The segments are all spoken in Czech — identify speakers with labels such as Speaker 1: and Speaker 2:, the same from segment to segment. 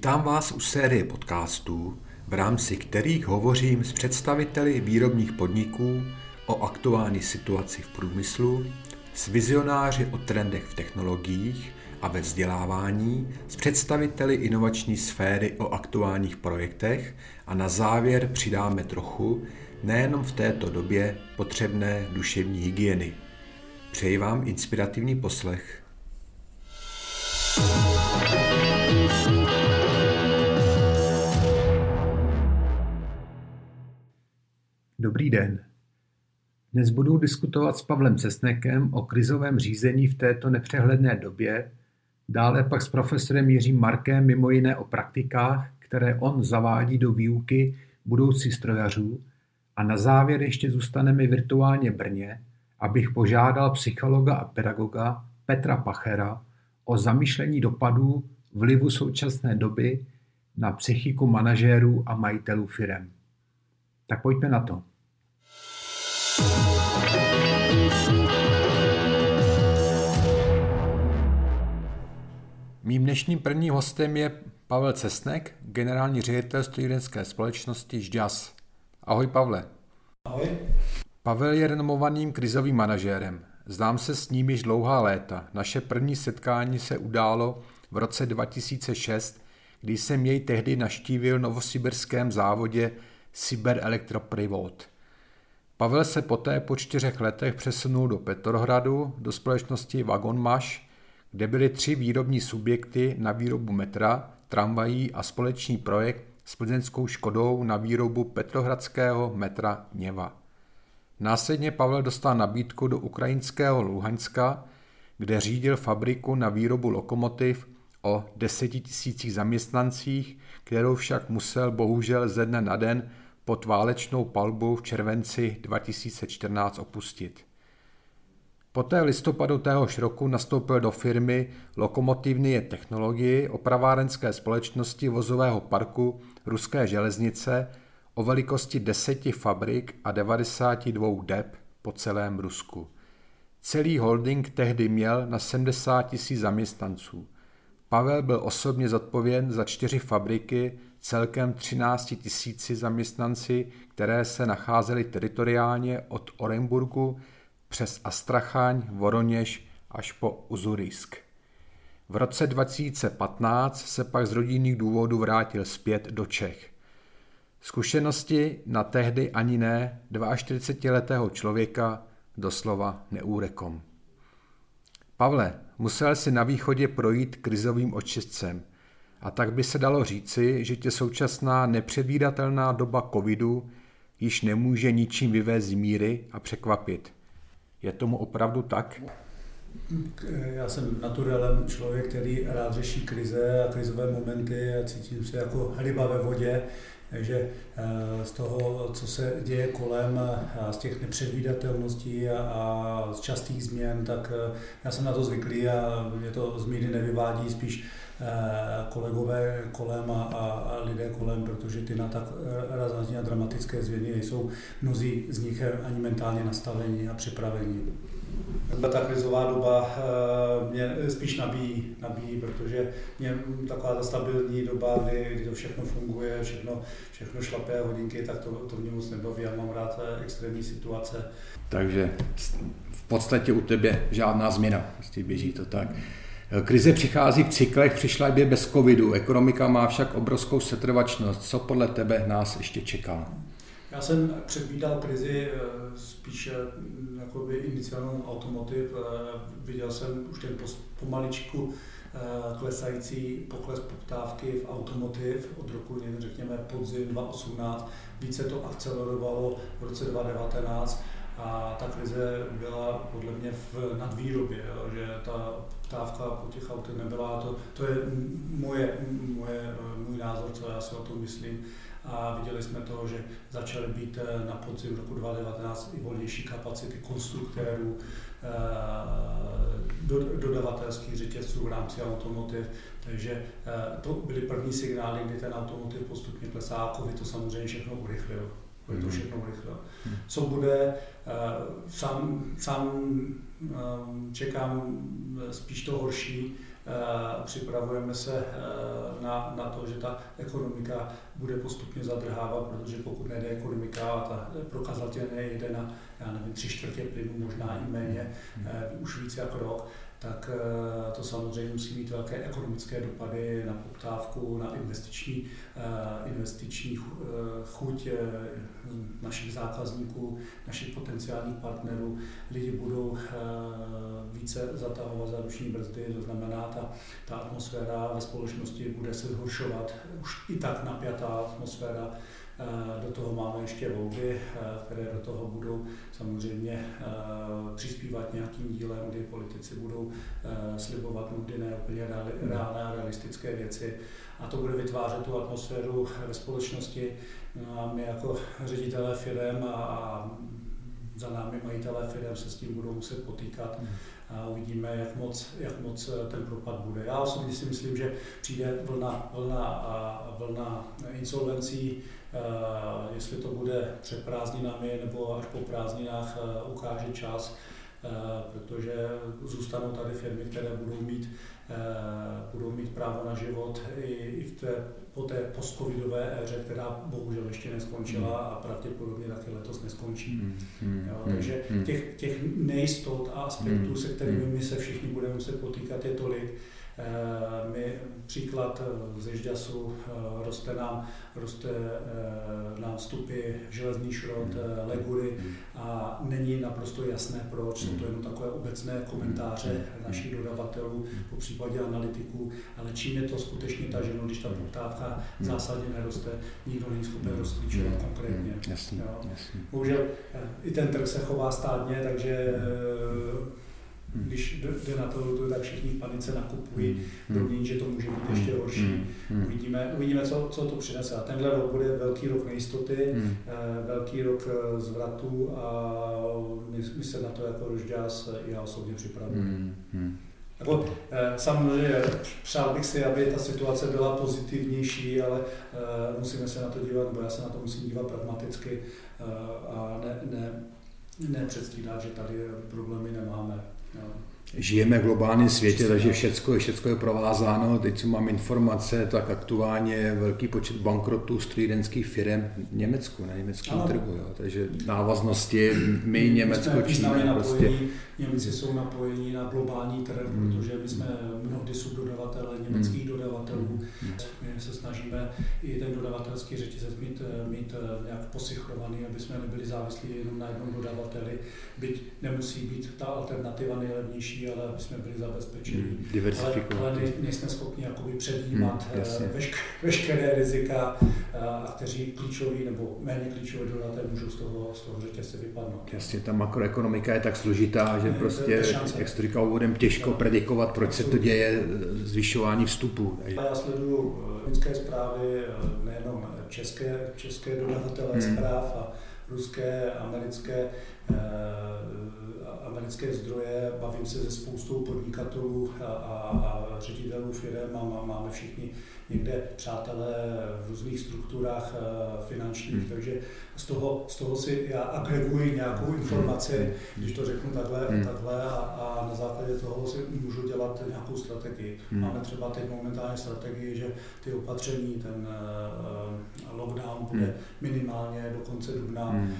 Speaker 1: Vítám vás u série podcastů, v rámci kterých hovořím s představiteli výrobních podniků o aktuální situaci v průmyslu, s vizionáři o trendech v technologiích a ve vzdělávání, s představiteli inovační sféry o aktuálních projektech a na závěr přidáme trochu, nejenom v této době, potřebné duševní hygieny. Přeji vám inspirativní poslech. Dobrý den. Dnes budu diskutovat s Pavlem Cesnekem o krizovém řízení v této nepřehledné době, dále pak s profesorem Jiřím Markem mimo jiné o praktikách, které on zavádí do výuky budoucí strojařů a na závěr ještě zůstaneme virtuálně Brně, abych požádal psychologa a pedagoga Petra Pachera o zamýšlení dopadů vlivu současné doby na psychiku manažérů a majitelů firem. Tak pojďme na to. Mým dnešním prvním hostem je Pavel Cesnek, generální ředitel studenské společnosti ŽDAS. Ahoj Pavle.
Speaker 2: Ahoj.
Speaker 1: Pavel je renomovaným krizovým manažérem. Znám se s ním již dlouhá léta. Naše první setkání se událo v roce 2006, kdy jsem jej tehdy naštívil v novosibirském závodě Cyber Electroprivot. Pavel se poté po čtyřech letech přesunul do Petrohradu, do společnosti Vagonmaš, kde byly tři výrobní subjekty na výrobu metra, tramvají a společný projekt s plzeňskou Škodou na výrobu petrohradského metra Něva. Následně Pavel dostal nabídku do ukrajinského Luhanska, kde řídil fabriku na výrobu lokomotiv o deseti tisících zaměstnancích, kterou však musel bohužel ze dne na den pod válečnou palbu v červenci 2014 opustit. Poté listopadu téhož roku nastoupil do firmy Lokomotivnie technologii opravárenské společnosti vozového parku Ruské železnice o velikosti deseti fabrik a 92 dep po celém Rusku. Celý holding tehdy měl na 70 tisíc zaměstnanců. Pavel byl osobně zodpovědný za čtyři fabriky celkem 13 tisíci zaměstnanci, které se nacházely teritoriálně od Orenburgu přes Astrachaň, Voroněž až po Uzurisk. V roce 2015 se pak z rodinných důvodů vrátil zpět do Čech. Zkušenosti na tehdy ani ne 42-letého člověka doslova neúrekom. Pavle, musel si na východě projít krizovým očistcem. A tak by se dalo říci, že tě současná nepředvídatelná doba covidu již nemůže ničím vyvést z míry a překvapit. Je tomu opravdu tak?
Speaker 2: Já jsem naturelem člověk, který rád řeší krize a krizové momenty a cítím se jako ryba ve vodě. Takže eh, z toho, co se děje kolem, a z těch nepředvídatelností a z častých změn, tak eh, já jsem na to zvyklý a mě to z míry nevyvádí, spíš Eh, kolegové kolem a, a lidé kolem, protože ty na tak eh, razantní a dramatické změny nejsou mnozí z nich ani mentálně nastavení a připravení. Ta krizová doba eh, mě spíš nabíjí, nabíjí, protože mě taková ta stabilní doba, kdy, kdy to všechno funguje, všechno, všechno šlapé hodinky, tak to, to mě moc nebaví. Já mám rád extrémní situace.
Speaker 1: Takže v podstatě u tebe žádná změna, prostě běží to tak. Krize přichází v cyklech, přišla by bez covidu. Ekonomika má však obrovskou setrvačnost. Co podle tebe nás ještě čeká?
Speaker 2: Já jsem předvídal krizi eh, spíše mm, jakoby iniciálnou automotiv. Eh, viděl jsem už ten pomaličku eh, klesající pokles poptávky v automotiv od roku, řekněme, podzim 2018. Více to akcelerovalo v roce 2019 A ta krize byla podle mě v nadvýrobě, že ta poptávka po těch autech nebyla, to, to je moje, moje, můj názor, co já si o tom myslím. A viděli jsme to, že začaly být eh, na podzim roku 2019 i volnější kapacity konstruktérů, eh, dodavatelských řetězců v rámci automotiv, takže eh, to byly první signály, kdy ten automotiv postupně klesá a COVID to samozřejmě všechno urychlil. To to hmm. všechno urychlil. Hmm. Co bude, sám, sám čekám spíš to horší, připravujeme se na, na to, že ta ekonomika bude postupně zadrhávat, protože pokud nejde ekonomika a ta prokazatelně jde na, já nevím, tři čtvrtě plynu, možná i méně, hmm. už víc jak rok, tak eh, to samozřejmě musí mít velké ekonomické dopady na poptávku, na investiční, eh, investiční eh, chuť našich zákazníků, našich potenciálních partnerů. Lidi budou více zatahovat za ruční brzdy, to znamená, ta, ta atmosféra ve společnosti bude se zhoršovat. Už i tak napjatá atmosféra do toho máme ještě volby, eh, které do toho budou samozřejmě eh, přispívat nějakým dílem, kdy politici budou slibovat mnohdy neúplně reálné a realistické věci. A to bude vytvářet tu atmosféru ve společnosti. No a my jako ředitelé firm a za námi majitelé firm se s tím budou muset potýkat hmm. A uvidíme, jak moc, jak moc ten propad bude. Já osobně si myslím, že přijde vlna, vlna, vlna insolvencí, Eh, jestli to bude před prázdninami nebo až po prázdninách, eh, ukáže čas, eh, protože zůstanou tady firmy, které budou mít, budou mít právo na život i, i v té, po té postcovidové éře, která bohužel ještě neskončila hmm. a pravděpodobně taky letos neskončí. Hmm jo, takže těch, těch nejistot a aspektů, se kterými my se všichni budeme muset potýkat, je tolik, Eh, my příklad eh, ze Žďasu eh, roste nám, roste nám vstupy železný šrot, hmm. legury hmm. a není naprosto jasné proč, jsou to hmm. jenom takové obecné komentáře našich dodavatelů, po případě analytiků, ale čím je to skutečně taženo, když ta poptávka zásadně neroste, nikdo není schopen rozklíčovat konkrétně.
Speaker 1: Jasně,
Speaker 2: jasně. Bohužel i ten trh se chová státně, takže. Když jde na to, tak všichni v panice nakupují, hmm. hmm. že to může být hmm. ještě horší. Hmm. hmm. Uvidíme, uvidíme co, co to přinese. A tenhle rok bude velký rok nejistoty, hmm. Eh, velký rok eh, zvratu a my, my se na to jako Rožďás i já osobně připravujeme. Hmm. Hmm. Jako, eh, samozřejmě přál bych si, aby ta situace byla pozitivnější, ale musíme se na to dívat, nebo já se na to musím dívat pragmaticky a ne, ne, ne předstírat, že tady problémy nemáme. No.
Speaker 1: Žijeme v globálním světě, takže všechno, všechno je provázáno. Teď, co mám informace, tak aktuálně je velký počet bankrotů strojírenských firm v Německu, na německém trhu. Jo. Takže návaznosti my, Německo, Čína.
Speaker 2: Prostě... Němci jsou napojení na globální trh, hmm. protože my jsme mnohdy subdodavatele německých hmm. dodavatelů. Hmm. My se snažíme i ten dodavatelský řetězec mít, mít nějak posichrovaný, aby jsme nebyli závislí jenom na jednom dodavateli, byť nemusí být ta alternativa nejlevnější, ale aby jsme byli zabezpečeni. Hmm. Ale, ale ne, nejsme schopni jakoby předjímat hmm, vešk, veškeré rizika, a kteří klíčoví nebo méně klíčové dodavatelé můžou z toho, z toho řetězce vypadnout.
Speaker 1: Jasně, ta makroekonomika je tak složitá, že prostě, jak jsi říkal úvodem, těžko predikovat, proč se to děje, zvyšování vstupu.
Speaker 2: Já sleduju lidské zprávy, nejenom české, české dodavatele hmm. zpráv a ruské, americké, eh, americké zdroje, bavím se se spoustou podnikatelů a, a, ředitelů firm a máme všichni někde přátelé v různých strukturách eh, finančních, hmm. takže z toho, z toho si já agreguji nějakou hmm. informaci, hmm. když to řeknu takhle, hmm. takhle a, a na základě toho si můžu dělat nějakou strategii. Hmm. Máme třeba teď momentálně strategii, že ty opatření, ten uh, lockdown bude hmm. minimálně do konce dubna. Hmm. Uh,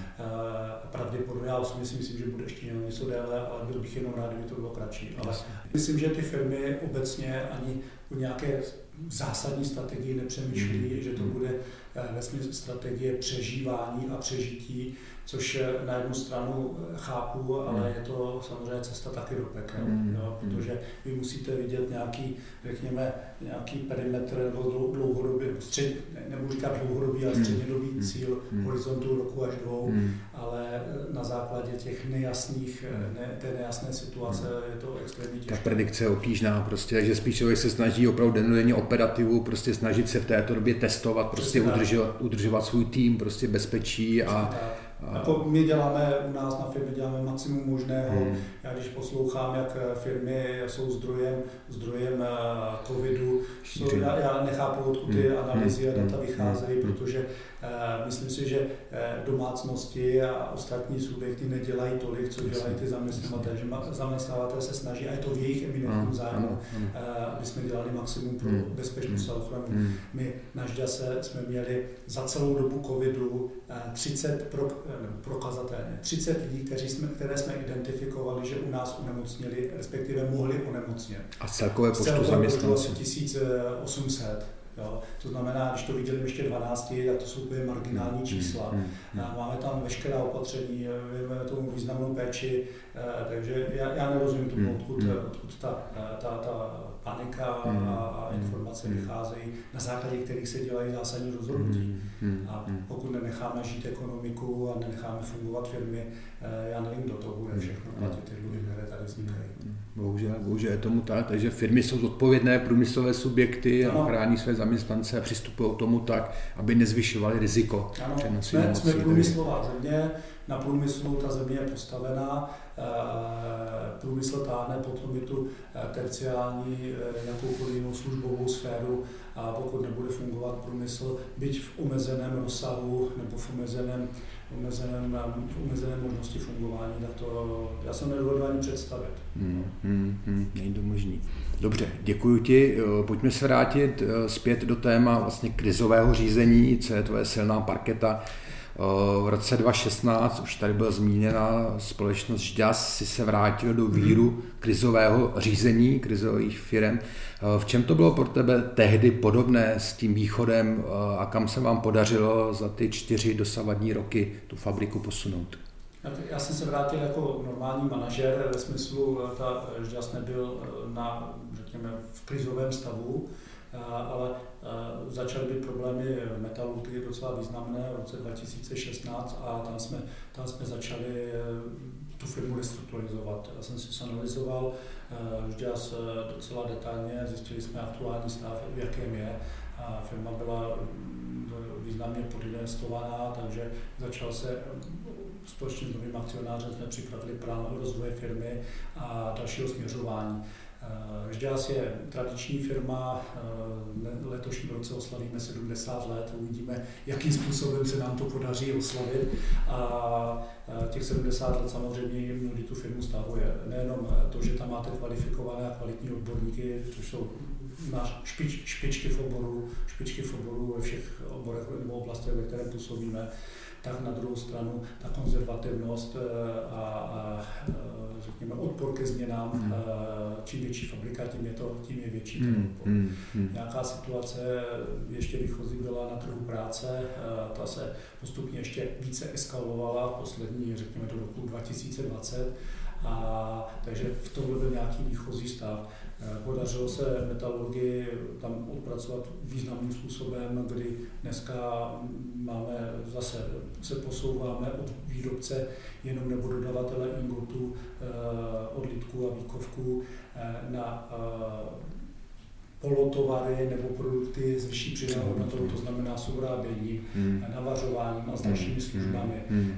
Speaker 2: pravděpodobně, já si myslím, že bude ještě něco déle, ale byl bych jenom rád, kdyby to bylo kratší. Ale Myslím, že ty firmy obecně ani o nějaké zásadní strategii nepřemýšlí, mm. že to bude ve strategie přežívání a přežití což na jednu stranu eh, chápu, ale hmm. je to samozřejmě cesta taky do pekel, mm. jo, hmm. protože vy musíte vidět nějaký, řekněme, nějaký perimetr nebo dlouhodobý, střed, nebudu říkat dlouhodobý, ale hmm. střednědobý mm. cíl mm. horizontu roku až dvou, mm. ale eh, na základě těch nejasných, eh, ne, té nejasné situace mm. je to extrémně těžké.
Speaker 1: Ta predikce je obtížná prostě, takže spíš člověk se snaží opravdu denodenně operativu, prostě snažit se v této době testovat, prostě udržovat, udržovat svůj tým, prostě bezpečí a,
Speaker 2: jako my děláme u nás na firmě děláme maximum možného. Hmm. Já když poslouchám, jak firmy jsou zdrojem, zdrojem eh, covidu, so, já, já nechápu, odkud ty hmm. analýzy a data hmm. vycházejí, hmm. protože uh, myslím si, že uh, domácnosti a ostatní subjekty nedělají tolik, co dělají ty zaměstnavatelé. Že zaměstnavatelé se snaží, a je to v jejich eminentním zájmu, uh, aby jsme dělali maximum pro hmm. bezpečnost a ochranu. Hmm. My na Žďase jsme měli za celou dobu covidu 30 pro, prokazatelně. 30 lidí, kteří jsme, které jsme identifikovali, že u nás onemocněli, respektive mohli onemocnět.
Speaker 1: A celkové počtu zaměstnanců?
Speaker 2: 1800. Jo. To znamená, když to viděli ještě 12, tak to jsou úplně marginální hmm, čísla. Hmm, hmm, Máme tam veškerá opatření, věnujeme tomu významnou péči, eh, takže já, já nerozumím tomu, odkud, odkud ta, ta, ta panika a informace vycházejí, na základě kterých se dělají zásadní rozhodnutí. A pokud nenecháme žít ekonomiku a nenecháme fungovat firmy, eh, já nevím, kdo to bude všechno platit ty dluhy, které tady vznikají.
Speaker 1: Bohužel, bohužel je tomu tak, takže firmy jsou zodpovědné průmyslové subjekty a chrání své zaměstnance a přistupují k tomu tak, aby nezvyšovali riziko.
Speaker 2: Ano, jsme, jsme průmyslová země, na průmyslu ta země je postavená, eh, průmysl táhne potom i tu eh, terciální eh, jakoukoliv jinou službovou sféru a pokud nebude fungovat průmysl, byť v omezeném rozsahu nebo v omezeném omezeném, omezené možnosti fungování, tak to já jsem nedovedu ani představit. Hmm,
Speaker 1: hmm, hmm, není to možný. Dobře, děkuji ti. Pojďme se vrátit zpět do téma vlastně krizového řízení, co je tvoje silná parketa. V roce 2016 už tady byla zmíněna společnost Žďas si se vrátil do víru krizového řízení, krizových firm. V čem to bylo pro tebe tehdy podobné s tím východem a kam se vám podařilo za ty čtyři dosavadní roky tu fabriku posunout?
Speaker 2: Já jsem se vrátil jako normální manažer, ve smyslu, ta Žďas nebyl na, řekněme, v krizovém stavu, ale začaly být problémy metalurgie docela významné v roce 2016 a tam jsme, tam jsme začali e, tu firmu restrukturalizovat. Já jsem si analyzoval vždy docela detailně, zjistili jsme aktuální stav, v jakém je. A firma byla mm, významně podinvestovaná, takže začal se společně s novým akcionářem jsme připravili plán rozvoje firmy a dalšího směřování. Žďás je tradiční firma, eh, letošním roce oslavíme 70 let, uvidíme, jakým způsobem se nám to podaří oslavit. A eh, těch 70 let samozřejmě mnohdy tu firmu stavuje. Nejenom to, že tam máte kvalifikované a kvalitní odborníky, což jsou náš špič, špičky v oboru, špičky v oboru ve všech oborech nebo oblastech, ve kterém působíme, tak na druhou stranu ta konzervativnost eh, a, a řekněme, odpor ke změnám. Hmm. Čím větší fabrika, tím je, to, tím je větší ten odpor. Hmm. Hmm. Nějaká situace ještě výchozí byla na trhu práce, ta se postupně ještě více eskalovala v poslední, řekněme, do roku 2020. A, takže v tomhle byl nějaký výchozí stav. Eh, podařilo se metalurgii tam odpracovat významným způsobem, kdy dneska máme zase, se posouváme od výrobce jenom nebo dodavatele ingotů, eh, odlitků a výkovků eh, na polotovary nebo produkty s vyšší přidanou hodnotou, to znamená s hmm. navařováním a s dalšími hmm. službami. Hmm. hmm.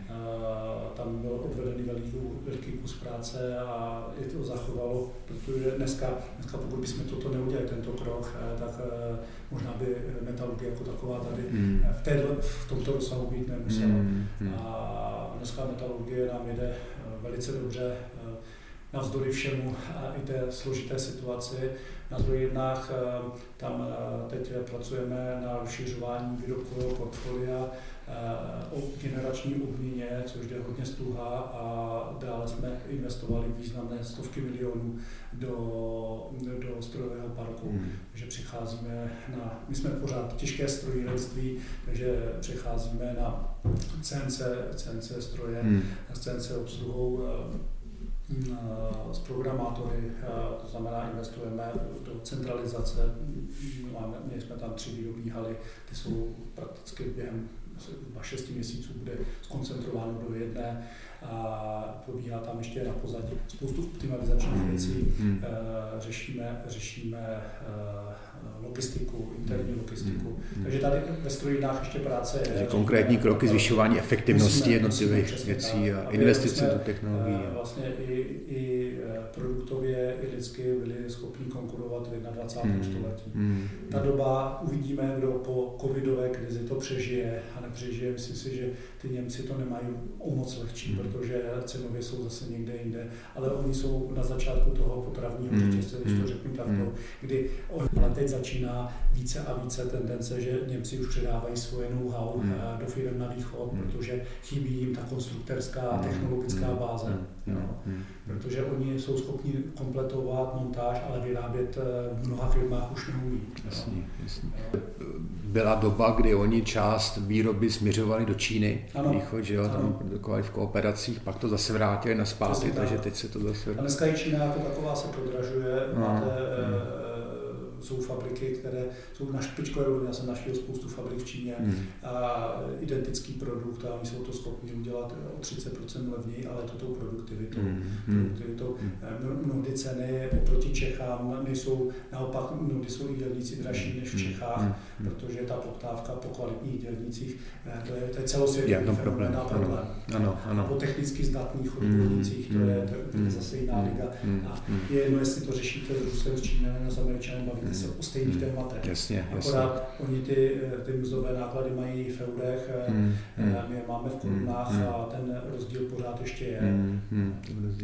Speaker 2: Tam byl odvedený veliký, veliký kus práce a je to zachovalo, protože dneska, dneska pokud bychom toto neudělali, tento krok, eh, tak eh, možná by metalurgie jako taková tady hmm. v, téhle, v tomto rozsahu být nemusela. Hmm. A dneska metalurgie nám jede eh, velice dobře, navzdory všemu i té složité situaci. Na druhých tam teď pracujeme na rozšiřování výrobkového portfolia o generační obměně, což jde hodně stuha a dále jsme investovali významné stovky milionů do, do strojového parku, hmm. takže přecházíme na, my jsme pořád těžké strojírenství, takže přecházíme na CNC, CNC stroje, hmm. CNC obsluhou s programátory, to znamená investujeme do centralizace, máme, měli jsme tam tři výrobní haly, ty jsou prakticky během zhruba 6 měsíců bude skoncentrováno do jedné a probíhá tam ještě na pozadí spoustu optimalizačních hmm. věcí. Hmm. Eh, řešíme, řešíme eh, logistiku, interní logistiku. Hmm. Takže tady ve strojinách ještě práce je. Takže
Speaker 1: konkrétní kroky zvyšování efektivnosti jednotlivých věcí a investice do technologií.
Speaker 2: Eh, vlastně i, i produktově i lidsky byli schopni konkurovat v 21. Hmm. století. Hmm. Ta doba uvidíme, kdo po covidové krizi to přežije a nepřežije. Myslím si, že ty Němci to nemají o moc lehčí, hmm. protože cenově jsou zase někde jinde, ale oni jsou na začátku toho potravního hmm. řetězce, když to hmm. řeknu takto, hmm. kdy ale teď začíná více a více tendence, že Němci už předávají svoje know-how hmm. Eh, do firm na východ, hmm. protože chybí jim ta konstruktorská, hmm. technologická hmm. báze. Hmm. No. Hmm. Protože oni jsou schopni kompletovat montáž, ale vyrábět eh, v mnoha firmách už neumí. Jasně,
Speaker 1: jasně. Byla doba, kdy oni část výroby směřovali do Číny, ano. východ, že jo, tam produkovali v kooperacích, pak to zase vrátili na zpátky, takže teď se to zase...
Speaker 2: A dneska i Čína jako taková se prodražuje, no. máte no jsou fabriky, které jsou na špičkové úrovni. Já jsem našel spoustu fabrik v Číně hmm. a identický produkt a oni jsou to schopni udělat o 30% levněji, ale to tou produktivitou. Hmm. hmm. produktivitou. Hmm. Eh, mnohdy ceny oproti Čechám nejsou, naopak mnohdy jsou i dělníci dražší než v hmm. Čechách, hmm. protože ta poptávka po kvalitních dělnících, eh, to je, to je celosvětový fenomén problém.
Speaker 1: problém. Ano, ano.
Speaker 2: Po technicky zdatných odbornících, to je, to, to je zase jiná liga. A je jedno, jestli to řešíte s Rusem, s Číňanem, s Američanem, bavíte se o stejných hmm. tématech.
Speaker 1: Jasně,
Speaker 2: Akorát jasně. oni ty, ty mzdové náklady mají v eurech, hmm. hmm. my je máme v korunách hmm. a ten rozdíl pořád ještě je. Hmm.
Speaker 1: Hmm.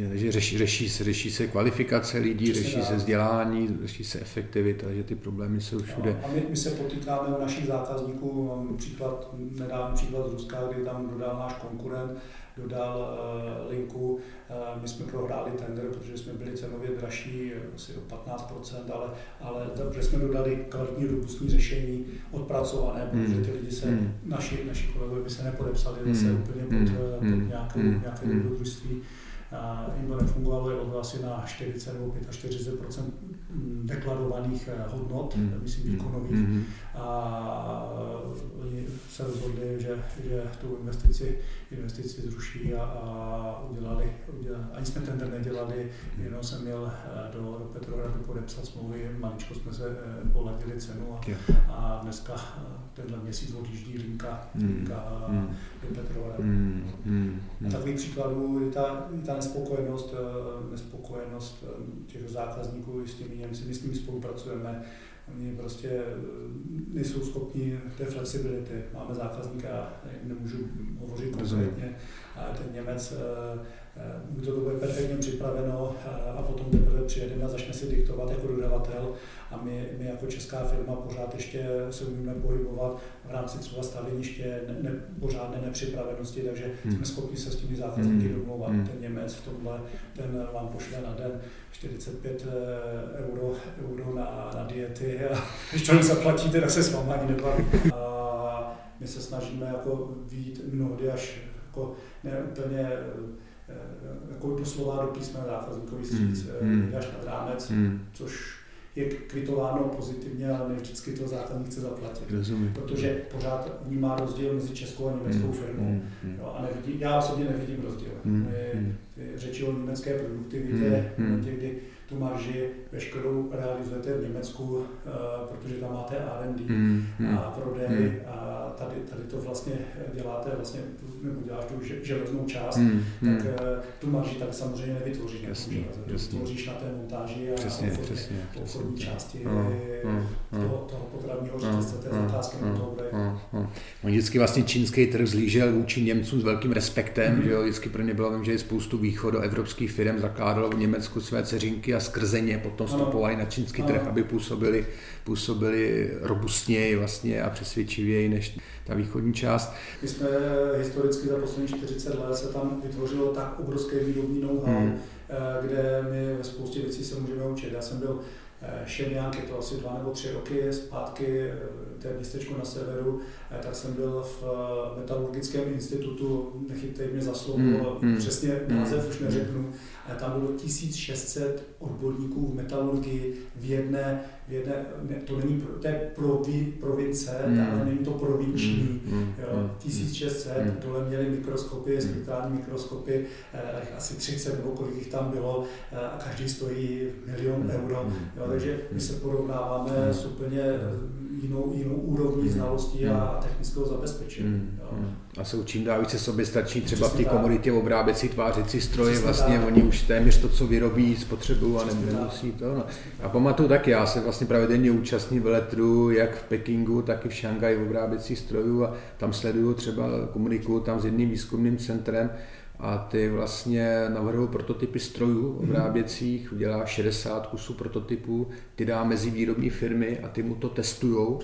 Speaker 1: Takže řeší, řeší, se, řeší se kvalifikace lidí, Přesně řeší tak. se vzdělání, řeší se efektivita, že ty problémy jsou všude.
Speaker 2: No, a my, my se potýkáme u našich zákazníků, mám příklad, nedávný příklad z Ruska, kdy tam dodal náš konkurent, dodal uh, linku. Uh, my jsme prohráli tender, protože jsme byli cenově dražší asi o 15%, ale, ale protože jsme dodali kvalitní robustní řešení odpracované, protože hmm. ty lidi se, mm. naši, naši kolegové by se nepodepsali mm. zase úplně pod, mm. pod hmm. nějakou, mm. nějaké mm. dobrodružství. jim to nefungovalo, je to asi na 40 nebo 45% deklarovaných hodnot, mm. myslím výkonových. Mm. A oni se rozhodli, že, že tu investici investici zruší a, a udělali, udělali, ani jsme tender nedělali, jenom jsem měl eh, do, do Petrohradu podepsat smlouvy, maličko jsme se eh, poladili cenu a, a dneska eh, tenhle měsíc odjíždí linka, linka mm. do Petrohradu. Mm. Mm. A takových příkladů je ta, je ta nespokojenost, nespokojenost těch zákazníků s těmi Němci, my s nimi spolupracujeme, Oni prostě eh, nejsou schopni té flexibility. Máme zákazníka, nemůžu hovořit konkrétně, ale ten Němec eh, buď to bude perfektně připraveno a potom teprve přijedeme a začne si diktovat jako dodavatel a my, my jako česká firma pořád ještě se umíme pohybovat v rámci třeba staveniště ne, ne, pořádné nepřipravenosti, takže hmm. jsme schopni se s těmi zákazníky hmm. domlouvat. Hmm. Ten Němec v tomhle, ten vám pošle na den 45 eh, euro, euro na, na diety a když to nezaplatíte, tak se s vámi ani nebaví. A my se snažíme jako vidět mnohdy až jako ne úplně Eh, jako doslova do písma zákazníkový stříc, mm. mm. až nad rámec, mm. což je kvitováno pozitivně, ale ne vždycky to zákazník chce zaplatit.
Speaker 1: Rozumím.
Speaker 2: Protože pořád vnímá rozdíl mezi českou a německou mm. firmou. Mm. Jo, a nevidí, já osobně nevidím rozdíl. Mm. Řeči o německé produktivitě, mm. kdy tu marži veškerou realizujete v Německu, uh, protože tam máte R&D mm, mm, a prodej mm. a tady, tady to vlastně děláte vlastně, nebo děláš tu železnou část, mm, tak uh, tu marži tak samozřejmě nevytvoříš. Jasně, jasně. Vytvoříš na té montáži a přesně, obchodní, přesně, obchodní přesně. části mm, mm, toho, toho potravního řetězce, té zakázky na to bude.
Speaker 1: Oni vždycky vlastně čínský trh zlížel vůči Němcům s velkým velkým respektem, mm. že jo, vždycky pro ně bylo, vím, že je spoustu východoevropských firm zakládalo v Německu své ceřinky a skrze ně potom vstupovali na čínský trh, aby působili, působili robustněji vlastně a přesvědčivěji než ta východní část.
Speaker 2: My jsme historicky za poslední 40 let se tam vytvořilo tak obrovské výrobní know-how, mm. kde my ve spoustě věcí se můžeme učit. Já jsem byl Eh, Šenjang, je to asi dva nebo tři roky zpátky, eh, to je městečko na severu, eh, tak jsem byl v metalurgickém institutu, nechytej mě za slovo, mm, mm, přesně název mm, už neřeknu, tam bylo 1600 odborníků v metalurgii v jedné v jedné, ne, to není, to je provi, province, mm. ale není to provinční, mm. jo, 1600, mm. mm. dole měli mikroskopy, mm. spektrální mikroskopy, eh, asi 30 nebo kolik jich tam bylo eh, a každý stojí milion mm. euro, jo, takže my se porovnáváme mm. s úplně jinou, jinou úrovní mm. znalostí mm. a technického zabezpečení. Mm. Jo. Mm.
Speaker 1: A jsou čím dál více soběstační, třeba v té komoditě obráběcí tvářicí stroje, vlastně tak. oni už téměř to, co vyrobí, spotřebují a nemusí to. No. A pamatuju taky, já se vlastně pravidelně účastním veletru, jak v Pekingu, tak i v Šangaji obráběcích strojů a tam sleduju třeba, komunikuju tam s jedním výzkumným centrem, a ty vlastně navrhují prototypy strojů obráběcích, udělá 60 kusů prototypů, ty dá mezi výrobní firmy a ty mu to testujou.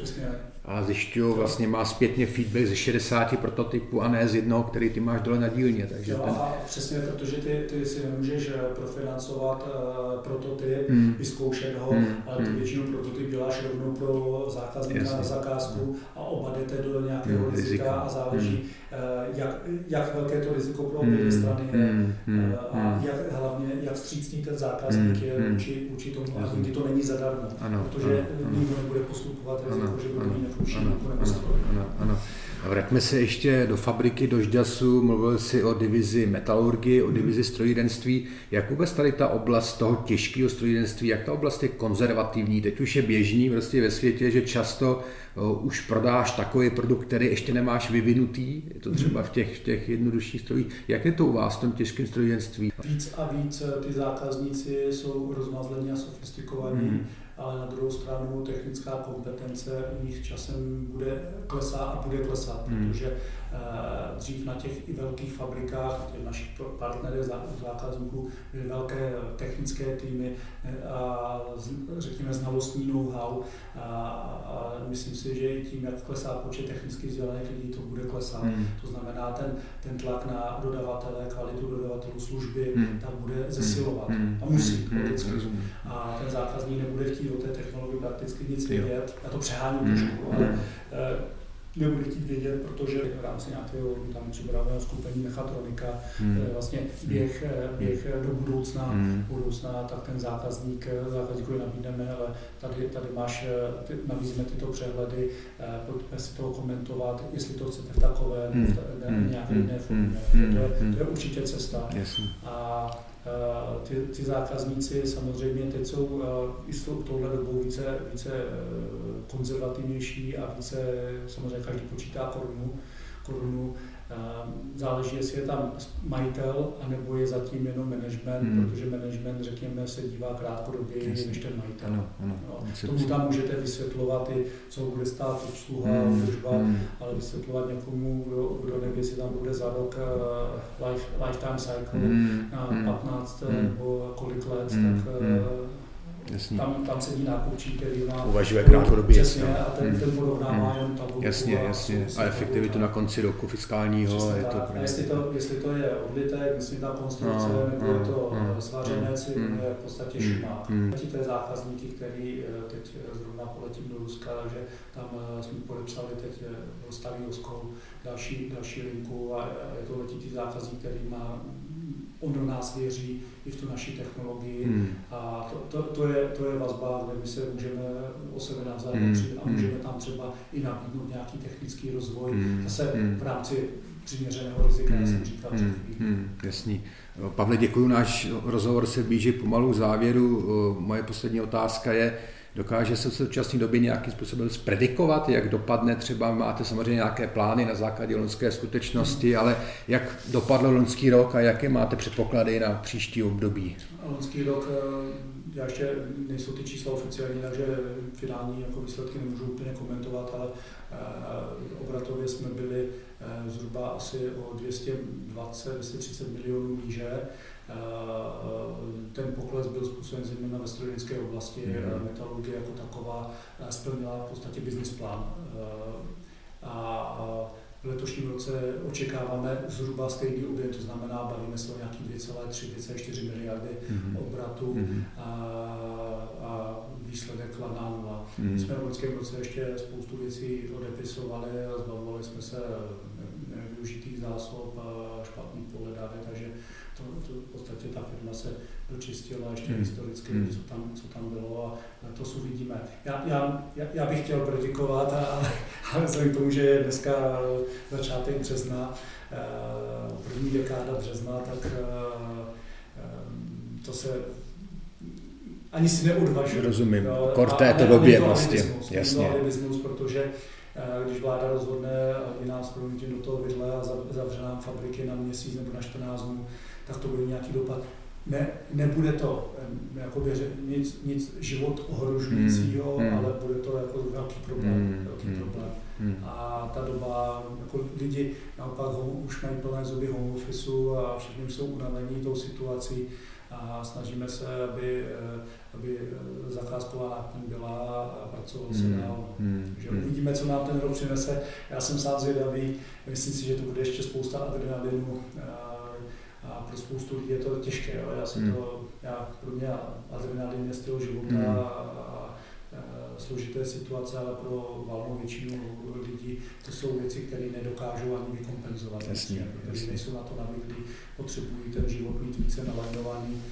Speaker 1: A zjišťují, vlastně má zpětně feedback ze 60 prototypů a ne z jednoho, který ty máš dole na dílně.
Speaker 2: Takže jo, ten... a přesně, protože ty, ty si nemůžeš eh, profinancovat uh, prototyp, hmm. vyzkoušet ho, hmm. ale ty hmm. většinou prototyp děláš rovnou pro zákazníka Jasně. na zakázku hmm. a oba jdete do nějakého hmm. rizika a záleží, hmm Eh, jak, jak velké to riziko pro obě mm, strany je mm, mm, a mm. jak, hlavně jak vstřícný ten zákazník mm, je vůči, vůči tomu a kdy to není zadarmo, ano, protože ano, nikdo nebude postupovat riziko, ano, že bude mít nefunkční ano, ano, ano, ano.
Speaker 1: Vraťme se ještě do fabriky, do Žďasu, mluvil si o divizi metalurgie, o divizi strojírenství. Jak vůbec tady ta oblast toho těžkého strojírenství, jak ta oblast je konzervativní? Teď už je běžný vlastně ve světě, že často už prodáš takový produkt, který ještě nemáš vyvinutý, je to třeba v těch, v těch jednodušších strojích. Jak je to u vás v tom těžkém strojírenství?
Speaker 2: Víc a víc ty zákazníci jsou rozmazlení a sofistikovaní. Hmm ale na druhou stranu technická kompetence u nich časem bude klesá a bude klesat, hmm. protože dřív na těch i velkých fabrikách, těch našich partnerů, zákazníků, byly velké technické týmy eh, a řekněme znalostní know-how. A, a myslím si, že tím, jak klesá počet technicky vzdělaných lidí, to bude klesat. Hmm. To znamená, ten, ten tlak na dodavatele, kvalitu dodavatelů služby, hmm. tak bude hmm. zesilovat. Hmm. A musí, hmm. logicky. Hmm. A ten zákazník nebude chtít o té technologii prakticky nic vědět. Já to přeháním hmm. trošku, ale hmm. Eh, nebude chtít vědět, protože v rámci nějakého tam třeba skupení mechatronika, hmm. vlastně běh, hmm. běh do budoucna, hmm. budoucna, tak ten zákazník, zákazníkovi nabídneme, ale tady, tady máš, ty, nabízíme tyto přehledy, pojďme si to komentovat, jestli to chcete v takové hmm. nebo v hmm. nějaké jiné formě. Hmm. To, je, to je určitě cesta. Yes. A Eh, ty, ty zákazníci samozřejmě teď jsou eh, i s touhle dobou více, více eh, konzervativnější a více, samozřejmě každý počítá korunu, korunu záleží, jestli je tam majitel, anebo je zatím jenom management, hmm. protože management, řekněme, se dívá krátkodobě než ten majitel. Ano, ano. No, tomu tam můžete vysvětlovat i, co bude stát obsluha, hmm. služba, hmm. ale vysvětlovat někomu, kdo, kdo neví, jestli tam bude za rok uh, life, lifetime cycle hmm. na 15 hmm. nebo kolik let, hmm. tak uh, Jasně. Tam, tam sedí nákupčí, který má...
Speaker 1: Uvažuje krátkodobě.
Speaker 2: Přesně, a ten, hmm. ten porovnává hmm. jenom tabulku.
Speaker 1: Jasně, jasně. A efektivitu na konci roku fiskálního.
Speaker 2: Přesně je to a jestli to, jestli to je odlitek, myslím ta konstrukce, no, nebo no, je to no, svařenec, no, je v podstatě hmm. šumák. Hmm. Ty zákazníky, který eh, teď eh, zrovna poletím do Ruska, že tam eh, jsme podepsali teď starý další, další linku a je to letitý zákazník, který má on do nás věří i v tu naši technologii hmm. a to, to, to, je, to je vazba, kde my se můžeme o sebe navzájem hmm. a hmm. můžeme tam třeba i nabídnout nějaký technický rozvoj, hmm. zase hmm. v rámci přiměřeného rizika, hmm. jsem říkal hmm.
Speaker 1: hmm. Jasný. Pavle, děkuji, náš rozhovor se blíží pomalu k závěru. Moje poslední otázka je, Dokáže se v současné době nějakým způsobem zpredikovat, jak dopadne třeba, máte samozřejmě nějaké plány na základě loňské skutečnosti, ale jak dopadl loňský rok a jaké máte předpoklady na příští období?
Speaker 2: Loňský rok eh, já ještě nejsou ty čísla oficiální, takže finální jako výsledky nemůžu úplně komentovat, ale obratově jsme byli zhruba asi o 220-230 milionů níže. Ten pokles byl způsoben zejména ve strojenské oblasti, mm. metalurgie jako taková splnila v podstatě business plán. A v letošním roce očekáváme zhruba stejný objem, to znamená, bavíme se o nějakých 2,3-2,4 miliardy mm-hmm. obratu mm-hmm. A, a výsledek kladná nula. Mm-hmm. My jsme v loňském roce ještě spoustu věcí odepisovali a zbavovali jsme se nevyužitých zásob a špatných pohledávek, takže to, to v podstatě ta firma se dočistila ještě hmm. historicky, hmm. co, tam, co tam bylo a letos uvidíme. Já, já, já bych chtěl predikovat, ale, ale vzhledem k tomu, že je dneska začátek března, eh, první dekáda března, tak eh, eh, to se ani si neodvažuji.
Speaker 1: Rozumím. Kor této době vlastně.
Speaker 2: Jasně. Protože když vláda rozhodne, aby nás promítí do toho vidle a zavře nám fabriky na měsíc nebo na 14 dnů, tak to bude nějaký dopad. Ne, nebude to jako běře, nic, nic život ohrožujícího, hmm. ale bude to jako velký problém. Hmm. Velký hmm. problém. Hmm. A ta doba, jako lidi naopak už mají plné zuby home officeu a všichni jsou unavení tou situací a snažíme se, aby, aby zakázková náplň byla a pracovalo se hmm. dál. Hmm. Takže hmm. uvidíme, co nám ten rok přinese. Já jsem sám zvědavý, myslím si, že to bude ještě spousta adrenalinu a pro spoustu lidí je to těžké. Jo. Já si hmm. to, já, pro mě adrenalin je styl života hmm. a, a, a složité situace, ale pro valnou většinu lidí to jsou věci, které nedokážou ani vykompenzovat. Jasně, protože nejsou na to navyklí, potřebují ten život mít více nalajnovaný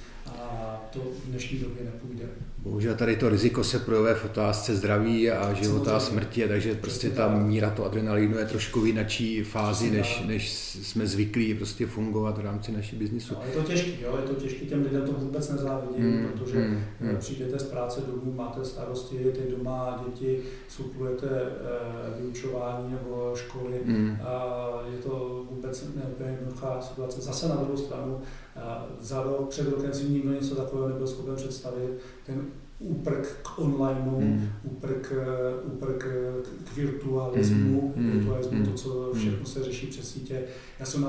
Speaker 2: a to v dnešní době nepůjde.
Speaker 1: Bohužel tady to riziko se projevuje v otázce zdraví a života a smrti, takže prostě ta míra to adrenalínu je trošku v jinačí fázi, než, než jsme zvyklí prostě fungovat v rámci naší biznisu.
Speaker 2: No, je to těžké, jo, je to těžké, těm lidem to vůbec nezávidím, mm, protože mm, mm. přijdete z práce domů, máte starosti, ty doma, děti, suplujete e, vyučování nebo školy mm. a je to vůbec neúplně jednoduchá situace. Zase na druhou stranu, za rok, před rokem si nikdo něco takového nebyl schopen představit. Ten úprk k onlineu, mm. úprk, úprk k virtualismu, mm. virtualismu mm. to, co hmm. všechno se řeší přes sítě. Já jsem,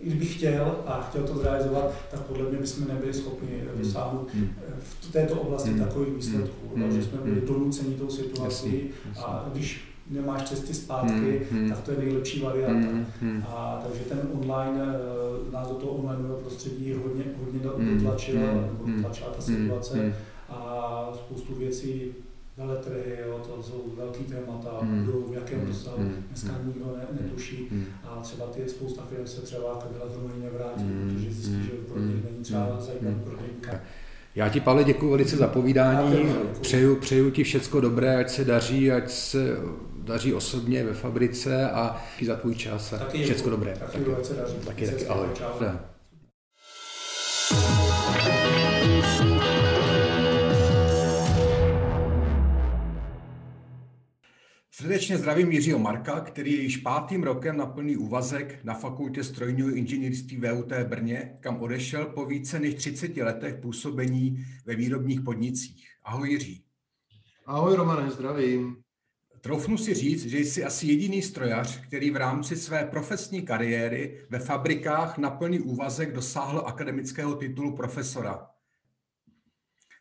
Speaker 2: i kdybych chtěl a chtěl to zrealizovat, tak podle mě bychom nebyli schopni mm. dosáhnout mm. v této oblasti mm. takových výsledků, mm. že jsme byli donuceni tou situací a když nemáš cesty zpátky, mm, tak to je nejlepší varianta. Mm, mm. A takže ten online, eh, nás do toho online prostředí hodně, hodně dotlačila, mm, nebo dotlačila ta situace mm, a spoustu věcí veletrhy, jo, to jsou velký témata, mm. budou v jakém dosahu, mm. dneska nikdo ne, netuší mm. a třeba ty spousta firm se třeba k velodromu nevrátí, mm. protože zjistí, že pro ně není třeba zajímavý prodejka.
Speaker 1: Já ti, Pavle, děkuji velice za povídání. Přeju, přeju ti všecko dobré, ať se daří, ať se daří osobně ve fabrice a za tvůj čas a taky všecko dobré.
Speaker 2: Taky, taky, taky,
Speaker 1: taky, taky, taky ahoj. Čau. Srdečně zdravím Jiřího Marka, který je již pátým rokem na plný úvazek na fakultě strojního inženýrství VUT Brně, kam odešel po více než 30 letech působení ve výrobních podnicích. Ahoj Jiří.
Speaker 3: Ahoj Romane, zdravím.
Speaker 1: Troufnu si říct, že jsi asi jediný strojař, který v rámci své profesní kariéry ve fabrikách na plný úvazek dosáhl akademického titulu profesora.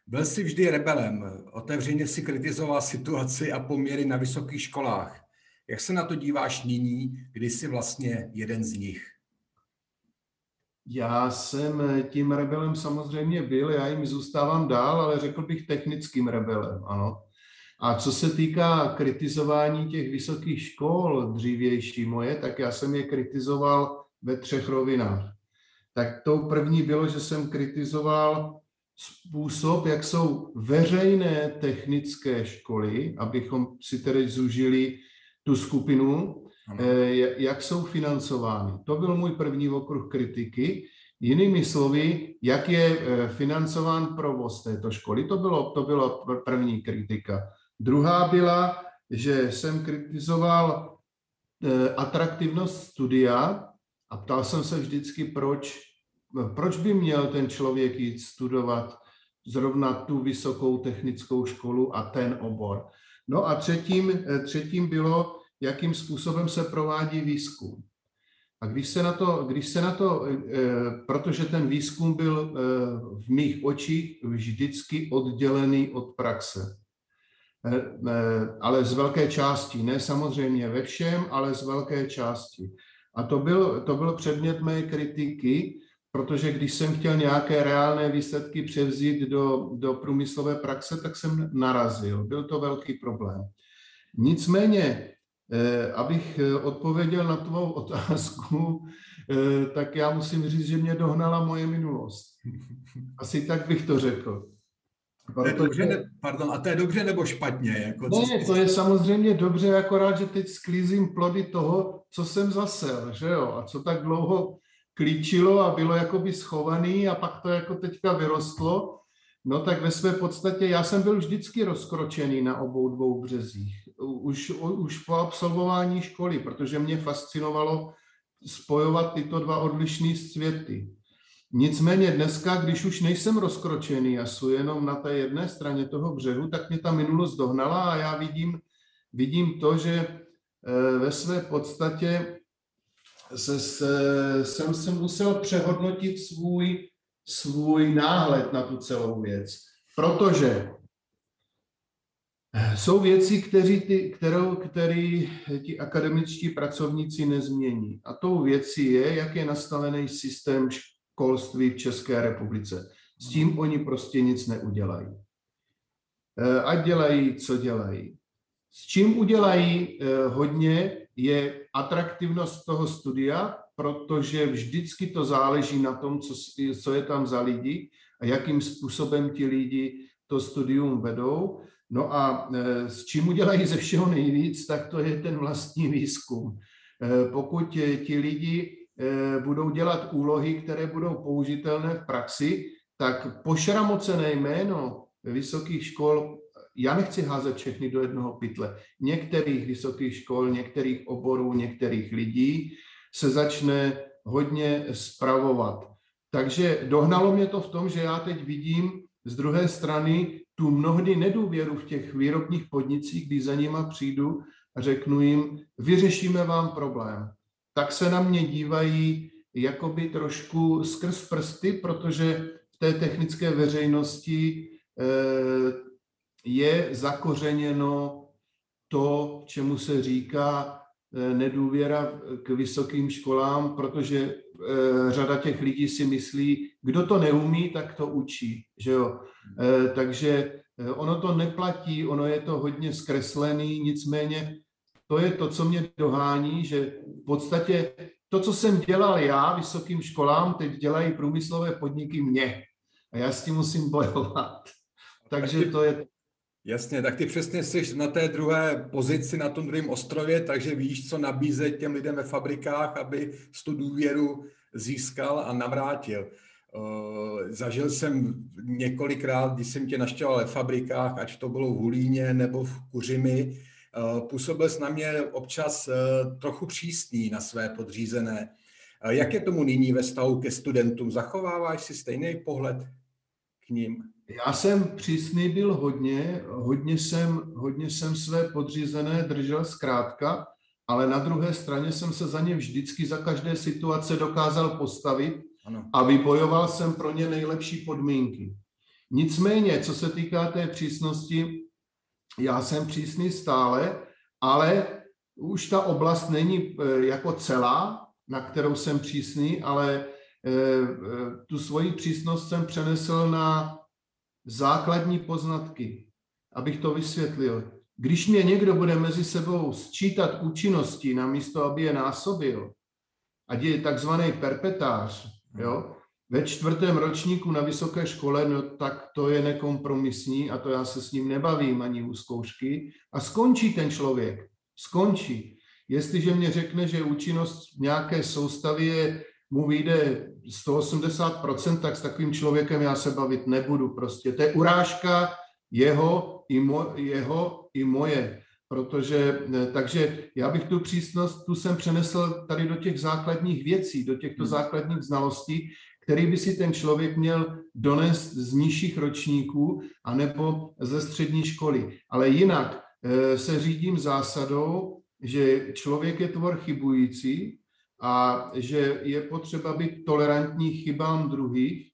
Speaker 1: Byl jsi vždy rebelem, otevřeně si kritizoval situaci a poměry na vysokých školách. Jak se na to díváš nyní, kdy jsi vlastně jeden z nich?
Speaker 3: Já jsem tím rebelem samozřejmě byl, já jim zůstávám dál, ale řekl bych technickým rebelem, ano. A co se týká kritizování těch vysokých škol dřívější moje, tak já jsem je kritizoval ve třech rovinách. Tak tou první bylo, že jsem kritizoval způsob, jak jsou veřejné technické školy, abychom si tedy zužili tu skupinu, ano. Eh, jak jsou financovány. To byl můj první okruh kritiky. Jinými slovy, jak je eh, financován provoz této školy. To bylo, to byla první kritika. Druhá byla, že jsem kritizoval eh, atraktivnost studia a ptal jsem se vždycky, proč, proč by měl ten člověk jít studovat zrovna tu vysokou technickou školu a ten obor. No a třetím, třetím bylo, jakým způsobem se provádí výzkum. A když se na to, když se na to protože ten výzkum byl v mých očích vždycky oddělený od praxe. Ale z velké části, ne samozřejmě ve všem, ale z velké části. A to byl, to byl předmět mé kritiky, protože když jsem chtěl nějaké reálné výsledky převzít do, do průmyslové praxe, tak jsem narazil. Byl to velký problém. Nicméně, eh, abych odpověděl na tvou otázku, eh, tak já musím říct, že mě dohnala moje minulost. Asi tak bych to řekl.
Speaker 1: To je dobře, ne, pardon, a to je dobře nebo špatně? Jako
Speaker 3: ne, to je samozřejmě dobře, akorát, že teď sklízím plody toho, co jsem zasel, že jo, a co tak dlouho klíčilo a bylo jakoby schovaný a pak to jako teďka vyrostlo, no tak ve své podstatě já jsem byl vždycky rozkročený na obou dvou březích. Už, už po absolvování školy, protože mě fascinovalo spojovat tyto dva odlišné světy. Nicméně dneska, když už nejsem rozkročený a jsou jenom na té jedné straně toho břehu, tak mě ta minulost dohnala a já vidím, vidím to, že eh, ve své podstatě se, se, jsem se musel přehodnotit svůj, svůj náhled na tu celou věc. Protože jsou věci, který ty, kterou, který ti akademičtí pracovníci nezmění. A tou věcí je, jak je nastavený systém školství v České republice. S tím oni prostě nic neudělají. Eh, ať dělají, co dělají. S čím udělají eh, hodně, je atraktivnost toho studia, protože vždycky to záleží na tom, co, co je tam za lidi a jakým způsobem ti lidi to studium vedou. No a eh, s čím udělají ze všeho nejvíc, tak to je ten vlastní výzkum. Pokud ti lidi budou dělat úlohy, které budou použitelné v praxi, tak pošramocené jméno vysokých škol, já nechci házet všechny do jednoho pytle, některých vysokých škol, některých oborů, některých lidí se začne hodně spravovat. Takže dohnalo mě to v tom, že já teď vidím z druhé strany tu mnohdy nedůvěru v těch výrobních podnicích, když za nima přijdu a řeknu jim, vyřešíme vám problém tak se na mě dívají jakoby trošku skrz prsty, protože v té technické veřejnosti eh, je zakořeněno to, čemu se říká eh, nedůvěra k vysokým školám, protože eh, řada těch lidí si myslí, kdo to neumí, tak to učí. Že jo? Takže ono to neplatí, ono je to hodně zkreslený, nicméně to je to, co mě dohání, že v podstatě to, co jsem dělal já vysokým školám, teď dělají průmyslové podniky mě. A já s tím musím bojovat. Takže to je...
Speaker 1: Jasně, tak ty přesně jsi na té druhé pozici, na tom druhém ostrově, takže víš, co nabízet těm lidem ve fabrikách, aby tu důvěru získal a navrátil. Zažil jsem několikrát, když jsem tě naštěval ve fabrikách, ať to bylo v Hulíně nebo v Kuřimi, působil jsi na mě občas eh, trochu přísný na své podřízené. Eh, jak je tomu nyní ve stavu ke studentům? Zachováváš si stejný pohled k ním?
Speaker 3: Já jsem přísný byl hodně, hodně jsem, hodně jsem své podřízené držel zkrátka, ale na druhé straně jsem se za ně vždycky za každé situace dokázal postavit ano. a vybojoval jsem pro ně nejlepší podmínky. Nicméně, co se týká té přísnosti, já jsem přísný stále, ale už ta oblast není e, jako celá, na kterou jsem přísný, ale e, e, tu svoji přísnost jsem přenesl na základní poznatky, abych to vysvětlil. Když mě někdo bude mezi sebou sčítat účinnosti na místo, aby je násobil, ať je takzvaný perpetář, jo, ve čtvrtém ročníku na vysoké škole, no tak to je nekompromisní a to já se s ním nebavím ani u zkoušky. A skončí ten člověk. Skončí. Jestliže mě řekne, že účinnost v nějaké soustavě mu vyjde 180%, tak s takovým člověkem já se bavit nebudu prostě. To je urážka jeho i, mo, jeho i moje. Protože, takže já bych tu přísnost, tu jsem přenesl tady do těch základních věcí, do těchto hmm. základních znalostí, který by si ten člověk měl donést z nižších ročníků anebo ze střední školy. Ale jinak eh, se řídím zásadou, že člověk je tvor chybující a že je potřeba být tolerantní chybám druhých,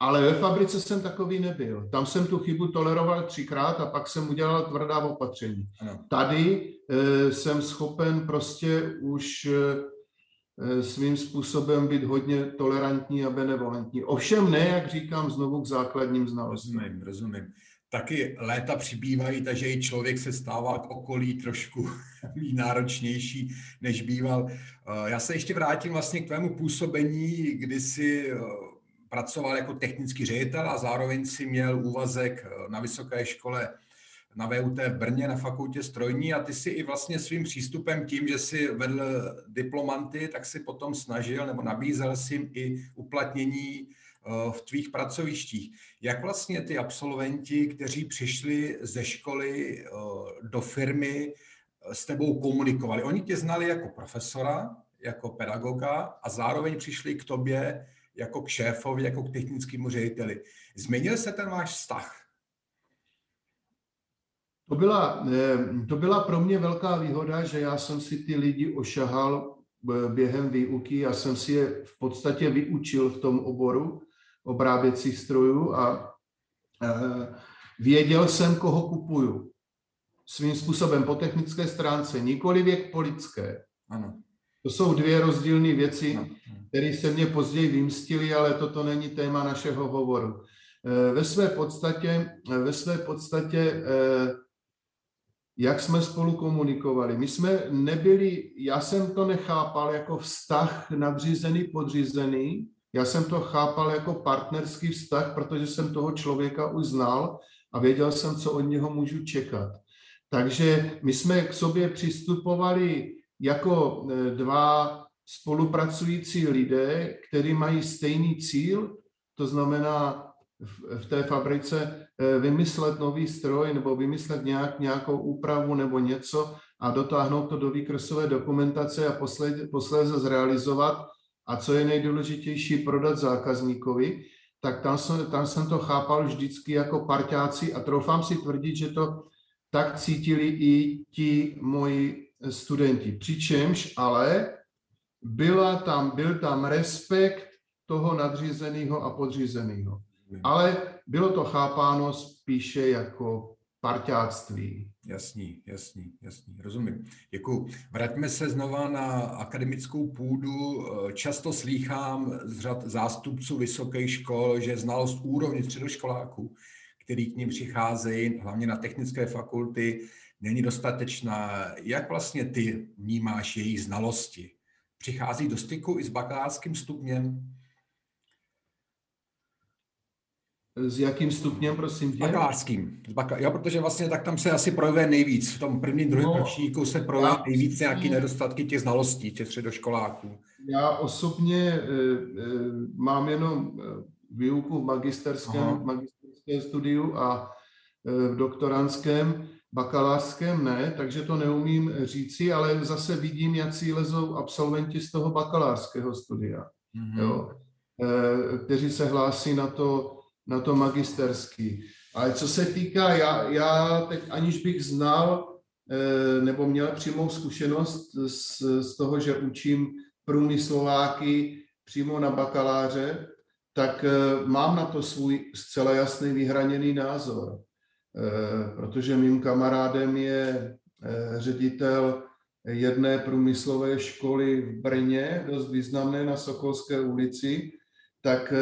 Speaker 3: ale ve fabrice jsem takový nebyl. Tam jsem tu chybu toleroval třikrát a pak jsem udělal tvrdá opatření. Ano. Tady e, jsem schopen prostě už e, svým způsobem být hodně tolerantní a benevolentní. Ovšem ne, jak říkám, znovu k základním znalostem.
Speaker 1: Rozumím, rozumím. Taky léta přibývají, takže i člověk se stává k okolí trošku náročnější, než býval. Já se ještě vrátím vlastně k tvému působení, kdy jsi pracoval jako technický ředitel a zároveň si měl úvazek eh, na vysoké škole na VUT v Brně na fakultě strojní a ty si i vlastně svým přístupem tím, že si vedl diplomanty, tak si potom snažil nebo nabízel si i uplatnění eh, v tvých pracovištích. Jak vlastně ty absolventi, kteří přišli ze školy eh, do firmy, s tebou komunikovali? Oni tě znali jako profesora, jako pedagoga a zároveň přišli k tobě jako k šéfovi, jako k technickému řediteli. Změnil se ten váš vztah?
Speaker 3: To byla, eh, to byla pro mě velká výhoda, že já jsem si ty lidi ošahal eh, během výuky, já jsem si je v podstatě vyučil v tom oboru obráběcích strojů a eh, věděl jsem, koho kupuju. Svým způsobem po technické stránce, nikoli věk po lidské. Ano. To jsou dvě rozdílné věci, které se mě později vymstily, ale toto není téma našeho hovoru. Ve své podstatě, ve své podstatě eh, jak jsme spolu komunikovali. My jsme nebyli, já jsem to nechápal jako vztah nadřízený, podřízený, já jsem to chápal jako partnerský vztah, protože jsem toho člověka už znal a věděl jsem, co od něho můžu čekat. Takže my jsme k sobě přistupovali jako e, dva spolupracující lidé, kteří mají stejný cíl, to znamená v té fabrice e, vymyslet nový stroj nebo vymyslet nějak, nějakou úpravu nebo něco a dotáhnout to do výkresové dokumentace a posledně, posléze zrealizovat a co je nejdůležitější, prodat zákazníkovi, tak tam jsem, tam jsem to chápal vždycky jako parťáci a troufám si tvrdit, že to tak cítili i ti moji studenti. Přičemž ale byla tam, byl tam respekt toho nadřízeného a podřízeného. Ale bylo to chápáno spíše jako parťáctví.
Speaker 1: Jasný, jasný, jasný, rozumím. Děkuji. Vraťme se znova na akademickou půdu. Často slýchám z řad zástupců vysokých škol, že znalost úrovně středoškoláků, který k ním přicházejí, hlavně na technické fakulty, není dostatečná. Jak vlastně ty vnímáš jejich znalosti? Přichází do styku i s bakalářským stupněm?
Speaker 3: S jakým stupněm, prosím tě?
Speaker 1: Bakalářským. Baka... Jo, protože vlastně tak tam se asi projevuje nejvíc. V tom prvním, druhém no, ročníku se projevuje nejvíc nějaký nedostatky těch znalostí těch středoškoláků.
Speaker 3: Já osobně e, e, mám jenom výuku v magisterském, magisterském studiu a e, v doktorantském bakalářském ne, takže to neumím říci, ale zase vidím, jak si lezou absolventi z toho bakalářského studia, mm-hmm. jo, eh, kteří se hlásí na to, na to magisterský. Ale co se týká, já, já teď aniž bych znal eh, nebo měl přímou zkušenost z, z toho, že učím průmyslováky přímo na bakaláře, tak eh, mám na to svůj zcela jasný vyhraněný názor. Eh, protože mým kamarádem je ředitel jedné průmyslové školy v Brně, dost významné na Sokolské ulici, tak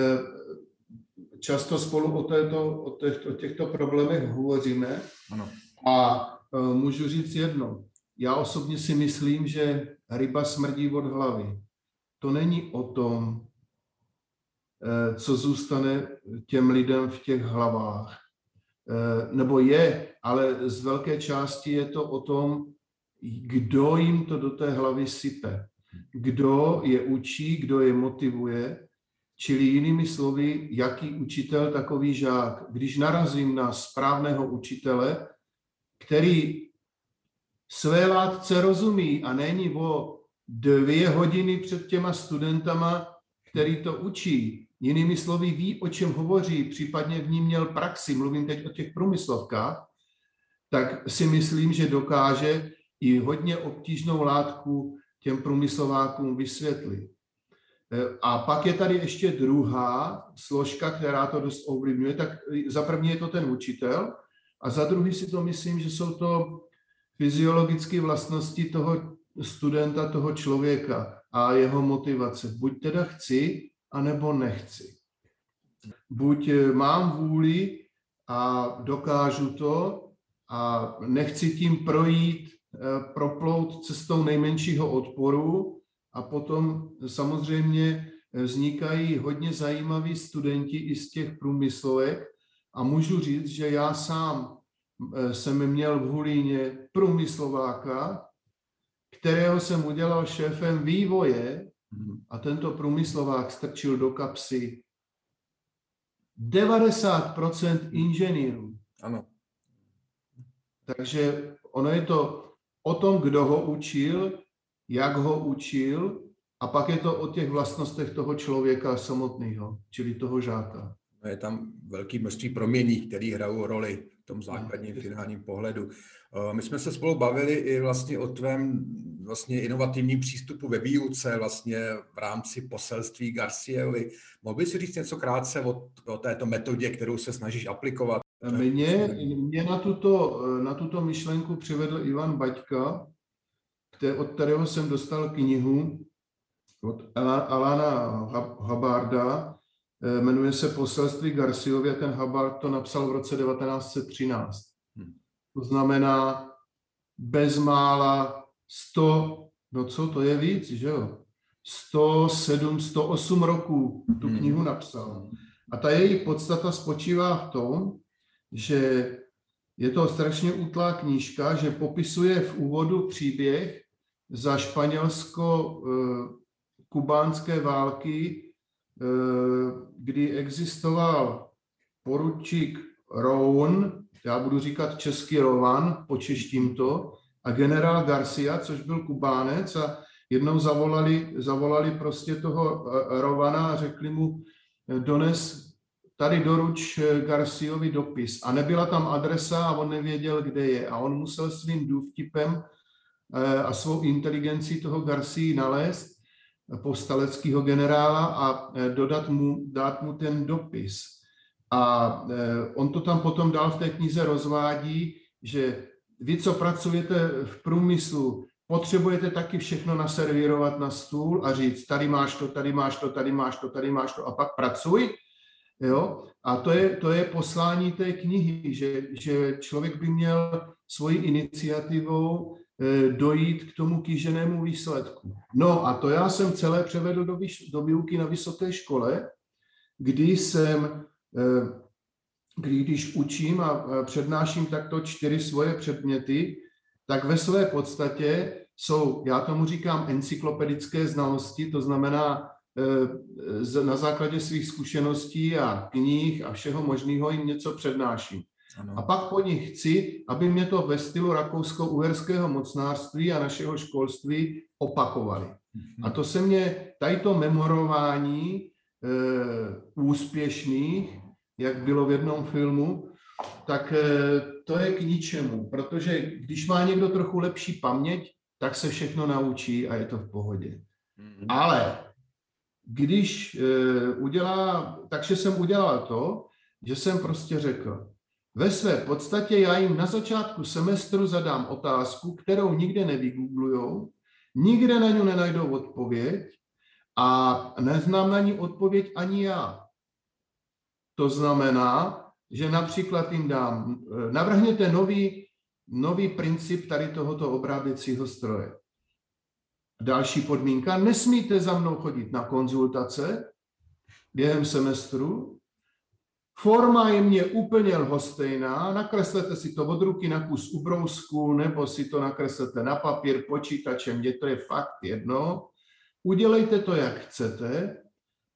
Speaker 3: často spolu o, této, o, těchto, o těchto problémech hovoříme. Ano. A můžu říct jedno. Já osobně si myslím, že ryba smrdí od hlavy. To není o tom, co zůstane těm lidem v těch hlavách, Eh, nebo je, ale z velké části je to o tom, kdo jim to do té hlavy sype, kdo je učí, kdo je motivuje, čili jinými slovy, jaký učitel, takový žák. Když narazím na správného učitele, který své látce rozumí a není o dvě hodiny před těma studentama, který to učí, jinými slovy ví, o čem hovoří, případně v ní měl praxi, mluvím teď o těch průmyslovkách, tak si myslím, že dokáže i hodně obtížnou látku těm průmyslovákům vysvětlit. E, a pak je tady ještě druhá složka, která to dost ovlivňuje. Tak za první je to ten učitel a za druhý si to myslím, že jsou to fyziologické vlastnosti toho studenta, toho člověka a jeho motivace. Buď teda chci, anebo nechci. Buď e, mám vůli a dokážu to a nechci tím projít, proplout cestou nejmenšího odporu a potom samozřejmě vznikají hodně zajímaví studenti i z těch průmyslovek a můžu říct, že já sám e, jsem měl v Hulíně průmyslováka, kterého jsem udělal šéfem vývoje mhm. a tento průmyslovák strčil do kapsy 90% inženýrů.
Speaker 1: Ano.
Speaker 3: Takže ono je to o tom, kdo ho učil, jak ho učil a pak je to o těch vlastnostech toho člověka samotného, čili toho žáka.
Speaker 1: Je tam velký množství promění, které hrajou roli v tom základním finálním pohledu. My jsme se spolu bavili i vlastně o tvém vlastně inovativním přístupu ve výuce vlastně v rámci poselství Garciovi. Mohl bys říct něco krátce o, o této metodě, kterou se snažíš aplikovat?
Speaker 3: Mě, mě na, tuto, na tuto myšlenku přivedl Ivan Baťka, od kterého jsem dostal knihu od Alana Habarda, eh, jmenuje se Poselství Garciově, ten Habard to napsal v roce 1913. Hmm. To znamená bezmála 100, no co, to je víc, že jo? 107, 108 roků tu hmm. knihu napsal. A ta její podstata spočívá v tom, že je to strašně útlá knížka, že popisuje v úvodu příběh za španělsko-kubánské války, eh, kdy existoval poručík Roun, já budu říkat český Rovan, počeštím to, a generál Garcia, což byl Kubánec a jednou zavolali, zavolali prostě toho eh, Rovana a řekli mu, eh, dones tady doruč Garciovi dopis. A nebyla tam adresa a on nevěděl, kde je. A on musel svým důvtipem Eh, a svou inteligenci toho Garcí nalézt, povstaleckého generála a eh, dodat mu, dát mu ten dopis. A eh, on to tam potom dál v té knize rozvádí, že vy, co pracujete v průmyslu, potřebujete taky všechno naservírovat na stůl a říct, tady máš to, tady máš to, tady máš to, tady máš to a pak pracuj. Jo? A to je, to je poslání té knihy, že, že člověk by měl svoji iniciativou Eh, dojít k tomu kýženému výsledku. No a to já jsem celé převedl do, výš, do výuky na vysoké škole, kdy jsem, eh, kdy, když učím a přednáším takto čtyři svoje předměty, tak ve své podstatě jsou, já tomu říkám, encyklopedické znalosti, to znamená, eh, na základě svých zkušeností a knih a všeho možného jim něco přednáším. Ano. A pak po nich chci, aby mě to ve stylu rakousko-uherského mocnářství a našeho školství opakovali. A to se mě, tady to memorování e, úspěšných, jak bylo v jednom filmu, tak e, to je k ničemu, protože když má někdo trochu lepší paměť, tak se všechno naučí a je to v pohodě. Mm-hmm. Ale když e, udělá, takže jsem udělal to, že jsem prostě řekl, ve své podstatě já jim na začátku semestru zadám otázku, kterou nikde nevygooglujou, nikde na ní nenajdou odpověď a neznám na ní odpověď ani já. To znamená, že například jim dám, navrhněte nový, nový princip tady tohoto obráběcího stroje. Další podmínka, nesmíte za mnou chodit na konzultace během semestru, Forma je mě úplně lhostejná, nakreslete si to od ruky na kus ubrousku, nebo si to nakreslete na papír počítačem, kde to je fakt jedno. Udělejte to, jak chcete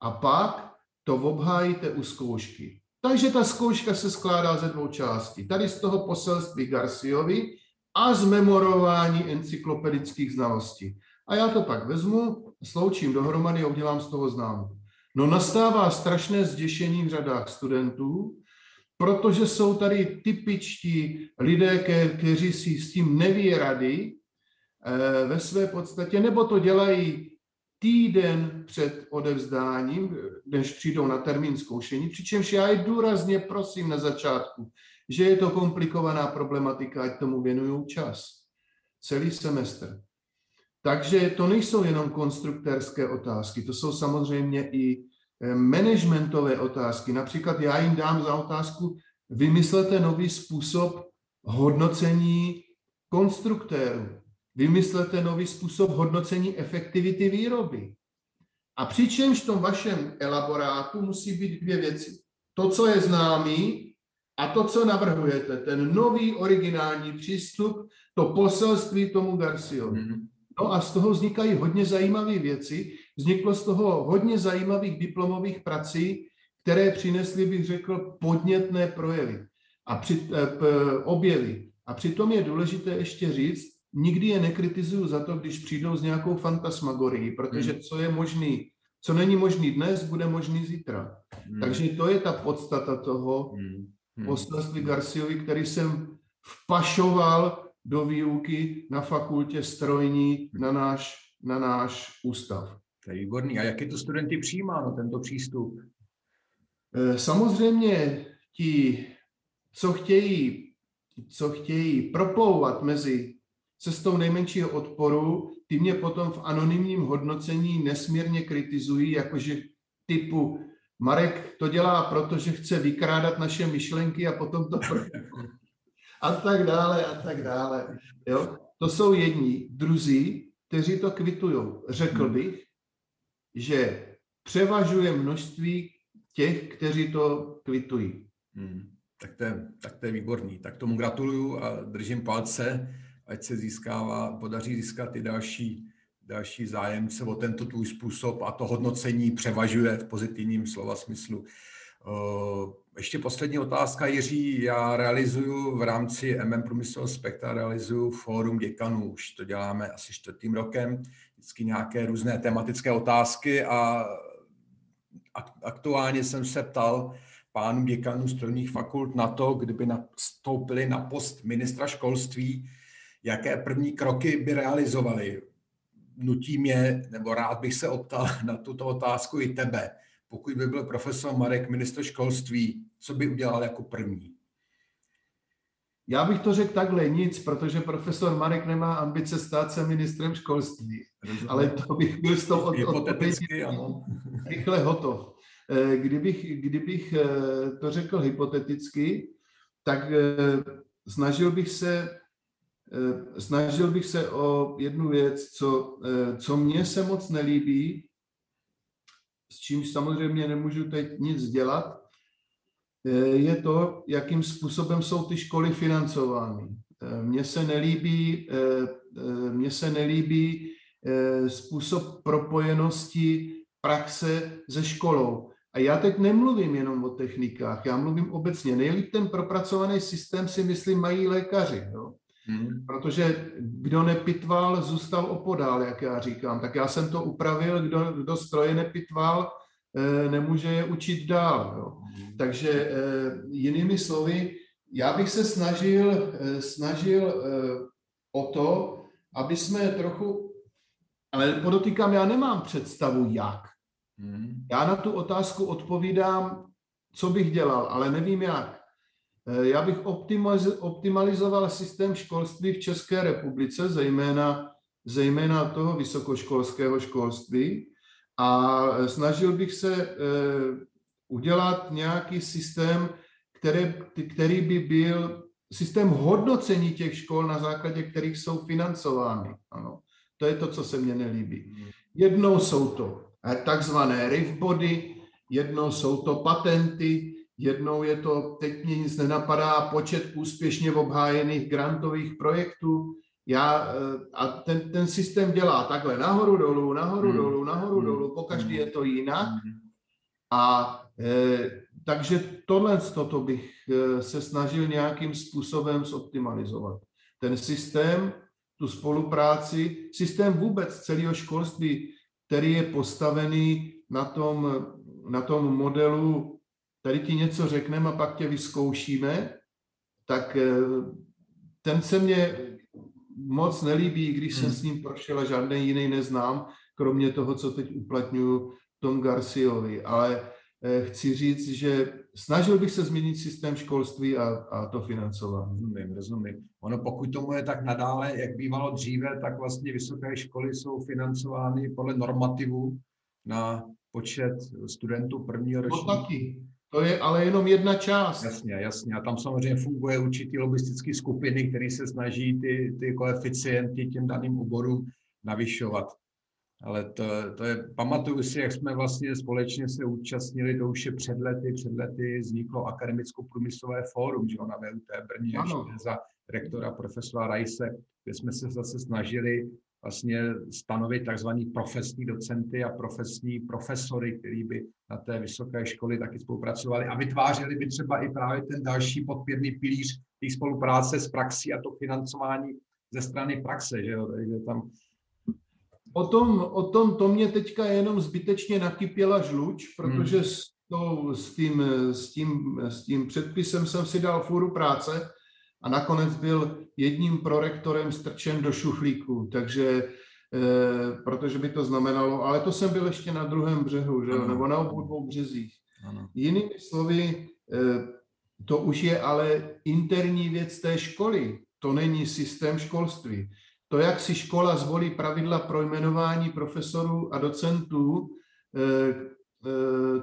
Speaker 3: a pak to obhájíte u zkoušky. Takže ta zkouška se skládá ze dvou částí. Tady z toho poselství Garciovi a z memorování encyklopedických znalostí. A já to pak vezmu, sloučím dohromady a udělám z toho známku. No nastává strašné zděšení v řadách studentů, protože jsou tady typičtí lidé, kteří si s tím neví rady eh, ve své podstatě, nebo to dělají týden před odevzdáním, než přijdou na termín zkoušení, přičemž já je důrazně prosím na začátku, že je to komplikovaná problematika, ať tomu věnují čas. Celý semestr. Takže to nejsou jenom konstruktérské otázky, to jsou samozřejmě i managementové otázky. Například já jim dám za otázku, vymyslete nový způsob hodnocení konstruktérů. Vymyslete nový způsob hodnocení efektivity výroby. A přičemž v tom vašem elaborátu musí být dvě věci. To, co je známý, a to, co navrhujete, ten nový originální přístup, to poselství tomu Garciovi. Mm-hmm. No a z toho vznikají hodně zajímavé věci. Vzniklo z toho hodně zajímavých diplomových prací, které přinesly, bych řekl, podnětné projevy a při, eh, p, objevy. A přitom je důležité ještě říct, nikdy je nekritizuju za to, když přijdou s nějakou fantasmagorií, protože hmm. co je možný, co není možný dnes, bude možný zítra. Hmm. Takže to je ta podstata toho hmm. hmm. poselství Garciovi, který jsem vpašoval do výuky na fakultě strojní na náš, na náš ústav.
Speaker 1: To je výborný. A jak je to studenty přijímáno, tento přístup?
Speaker 3: Eh, samozřejmě ti, co chtějí, co chtějí proplouvat mezi cestou nejmenšího odporu, ty mě potom v anonymním hodnocení nesmírně kritizují, jakože typu Marek to dělá, protože chce vykrádat naše myšlenky a potom to a tak dále a tak dále. Jo? To jsou jedni. Druzí, kteří to kvitují. Řekl hmm. bych, že převažuje množství těch, kteří to kvitují. Hmm.
Speaker 1: Tak, to je, tak to je výborný. Tak tomu gratuluju a držím palce, ať se získává, podaří získat i další, další zájemce o tento tvůj způsob a to hodnocení převažuje v pozitivním slova smyslu. Ještě poslední otázka, Jiří. Já realizuju v rámci MM Průmyslového spektra realizuju fórum děkanů. Už to děláme asi čtvrtým rokem. Vždycky nějaké různé tematické otázky a aktuálně jsem se ptal pánů děkanů strojních fakult na to, kdyby nastoupili na post ministra školství, jaké první kroky by realizovali. Nutí mě, nebo rád bych se optal na tuto otázku i tebe. Pokud by byl profesor Marek ministr školství, co by udělal jako první?
Speaker 3: Já bych to řekl takhle, nic, protože profesor Marek nemá ambice stát se ministrem školství. Rozumím. Ale to bych byl z toho od, rychle hotov. Eh, kdybych, kdybych eh, to řekl hypoteticky, tak eh, snažil bych se snažil bych se o jednu věc, co, co mně se moc nelíbí, s čímž samozřejmě nemůžu teď nic dělat, je to, jakým způsobem jsou ty školy financovány. Mně se nelíbí, mně se nelíbí způsob propojenosti praxe se školou. A já teď nemluvím jenom o technikách, já mluvím obecně. Nejlíp ten propracovaný systém si myslím mají lékaři. Jo? Hmm. Protože kdo nepitval, zůstal opodál, jak já říkám. Tak já jsem to upravil, kdo, kdo stroje nepitval, eh, nemůže je učit dál. Jo? Hmm. Takže eh, jinými slovy, já bych se snažil, eh, snažil o to, aby jsme trochu, ale podotýkám, já nemám představu jak. Hmm. Já na tu otázku odpovídám, co bych dělal, ale nevím jak. Eh, já bych optimalizoval systém školství v České republice, zejména, zejména toho vysokoškolského školství a snažil bych se eh, udělat nějaký systém, který, který by byl systém hodnocení těch škol, na základě kterých jsou financovány. Ano. To je to, co se mně nelíbí. Jednou jsou to takzvané rifbody, jednou jsou to patenty, jednou je to, teď mě nic nenapadá, počet úspěšně obhájených grantových projektů. Já, eh, a ten, ten systém dělá takhle nahoru dolů, nahoru hmm. dolů, nahoru hmm. dolů, po každý je to jinak. Hmm. A e, takže tohle toto bych eh, se snažil nějakým způsobem zoptimalizovat. Ten systém, tu spolupráci, systém vůbec celého školství který je postavený na tom na tom modelu, tady ti něco řekneme a pak tě vyzkoušíme, tak ten se mě moc nelíbí, když jsem hmm. s ním prošel a žádný jiný neznám, kromě toho, co teď uplatňuju Tom Garciovi. Ale eh, chci říct, že snažil bych se změnit systém školství a, a to financování.
Speaker 1: Rozumím, rozumím. Ono pokud tomu je tak nadále, jak bývalo dříve, tak vlastně vysoké školy jsou financovány podle normativu na počet studentů prvního
Speaker 3: ročníku. No taky. To je ale jenom jedna část.
Speaker 1: Jasně, jasně. A tam samozřejmě funguje určitý lobistické skupiny, které se snaží ty, ty koeficienty těm daným oborům navyšovat. Ale to, to je, pamatuju si, jak jsme vlastně společně se účastnili, to už je před lety, před lety vzniklo akademicko-průmyslové fórum, že na VUT Brně, za rektora profesora Rajse, kde jsme se zase snažili vlastně stanovit takzvaný profesní docenty a profesní profesory, který by na té vysoké školy taky spolupracovali a vytvářeli by třeba i právě ten další podpěrný pilíř té spolupráce s praxí a to financování ze strany praxe, že jo, takže tam
Speaker 3: O tom, o tom to mě teďka jenom zbytečně nakypěla žluč, protože hmm. s, to, s, tím, s, tím, s tím předpisem jsem si dal fůru práce a nakonec byl jedním prorektorem strčen do šuflíku, takže eh, protože by to znamenalo, ale to jsem byl ještě na druhém břehu, že? nebo na obou dvou březích. Ano. Jinými slovy, eh, to už je ale interní věc té školy, to není systém školství. To, jak si škola zvolí pravidla pro jmenování profesorů a docentů, eh,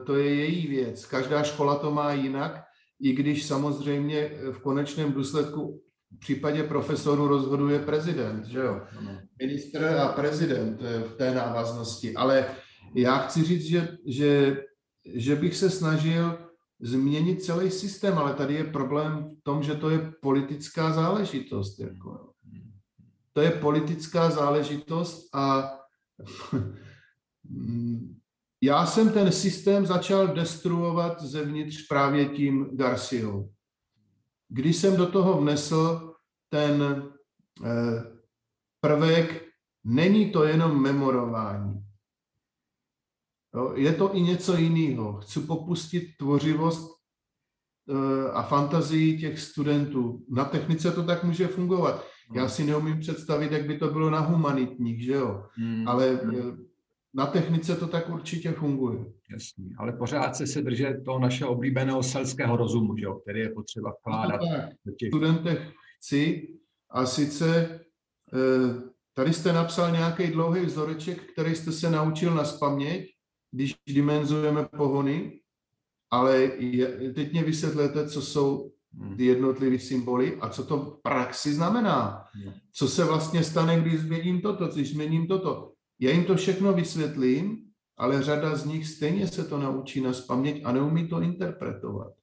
Speaker 3: to je její věc. Každá škola to má jinak, i když samozřejmě v konečném důsledku v případě profesorů rozhoduje prezident, že jo? Ministr a prezident eh, v té návaznosti. Ale já chci říct, že, že, že bych se snažil změnit celý systém, ale tady je problém v tom, že to je politická záležitost. Jako, to je politická záležitost a já jsem ten systém začal destruovat zevnitř právě tím Garciou. Když jsem do toho vnesl ten eh, prvek, není to jenom memorování. Je to i něco jiného. Chci popustit tvořivost eh, a fantazii těch studentů. Na technice to tak může fungovat. Já si neumím představit, jak by to bylo na humanitních, že jo? Hmm. Ale hmm. Na technice to tak určitě funguje.
Speaker 1: Jasný, ale pořád se se držet toho našeho oblíbeného selského rozumu, že jo? který je potřeba vkládat
Speaker 3: do těch... studentech chci a sice eh, tady jste napsal nějaký dlouhý vzoreček, který jste se naučil na spaměť, když dimenzujeme pohony, ale je, teď mě vysvětlete, co jsou Hmm. ty jednotlivé symboly a co to v praxi znamená. Hmm. Co se vlastně stane, když změním toto, když změním toto. Já jim to všechno vysvětlím, ale řada z nich stejně se to naučí na spaměť a neumí to interpretovat.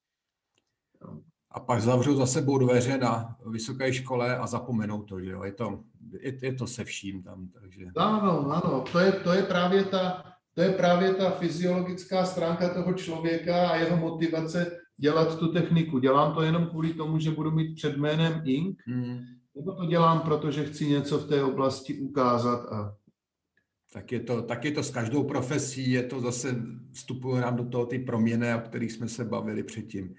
Speaker 1: A pak zavřou za sebou dveře na vysoké škole a zapomenou to, že jo? Je to, je, je to se vším tam, takže...
Speaker 3: Ano, ano, to je, to je právě ta, to je právě ta fyziologická stránka toho člověka a jeho motivace dělat tu techniku. Dělám to jenom kvůli tomu, že budu mít před jménem Ink, hmm. nebo to dělám, protože chci něco v té oblasti ukázat a
Speaker 1: tak je, to, tak je to s každou profesí, je to zase, vstupuje nám do toho ty proměny, o kterých jsme se bavili předtím.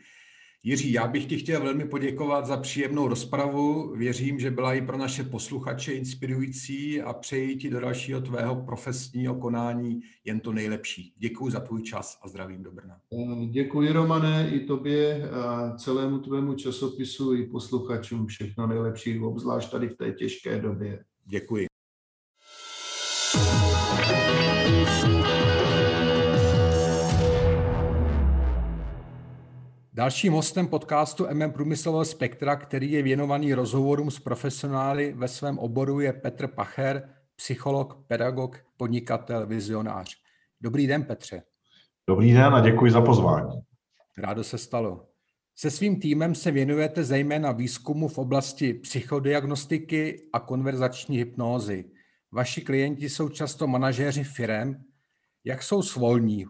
Speaker 1: Jiří, já bych ti chtěl velmi poděkovat za příjemnou rozpravu. Věřím, že byla i pro naše posluchače inspirující a přeji ti do dalšího tvého profesního konání jen to nejlepší. Děkuji za tvůj čas a zdravím do Brna.
Speaker 3: Děkuji, Romane, i tobě a celému tvému časopisu i posluchačům všechno nejlepší, obzvlášť tady v té těžké době.
Speaker 1: Děkuji. Dalším hostem podcastu MM Průmyslového spektra, který je věnovaný rozhovorům s profesionály ve svém oboru, je Petr Pacher, psycholog, pedagog, podnikatel, vizionář. Dobrý den, Petře.
Speaker 4: Dobrý den a děkuji za pozvání.
Speaker 1: Rádo se stalo. Se svým týmem se věnujete zejména výzkumu v oblasti psychodiagnostiky a konverzační hypnózy. Vaši klienti jsou často manažéři firem. Jak jsou svolní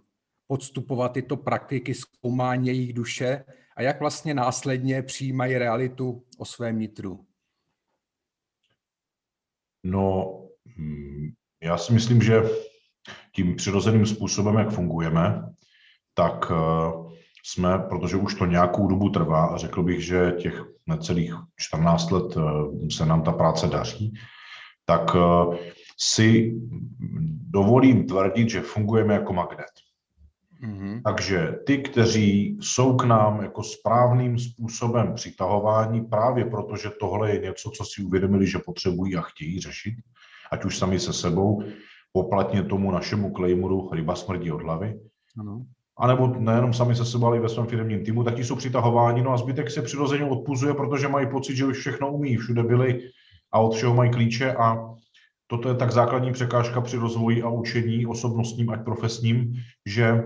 Speaker 1: podstupovat tyto praktiky zkoumání jejich duše a jak vlastně následně přijímají realitu o svém nitru?
Speaker 4: No, hm, já si myslím, že tím přirozeným způsobem, jak fungujeme, tak jsme, protože už to nějakou dobu trvá, a řekl bych, že těch necelých 14 let se nám ta práce daří, tak si dovolím tvrdit, že fungujeme jako magnet. Mm-hmm. Takže ty, kteří jsou k nám jako správným způsobem přitahování, právě protože tohle je něco, co si uvědomili, že potřebují a chtějí řešit, ať už sami se sebou, poplatně tomu našemu claimuru ryba smrdí od hlavy, ano. A nebo nejenom sami se sebou, ale i ve svém firmním týmu, tak ti jsou přitahováni, no a zbytek se přirozeně odpuzuje, protože mají pocit, že už všechno umí, všude byli a od všeho mají klíče a toto je tak základní překážka při rozvoji a učení osobnostním ať profesním, že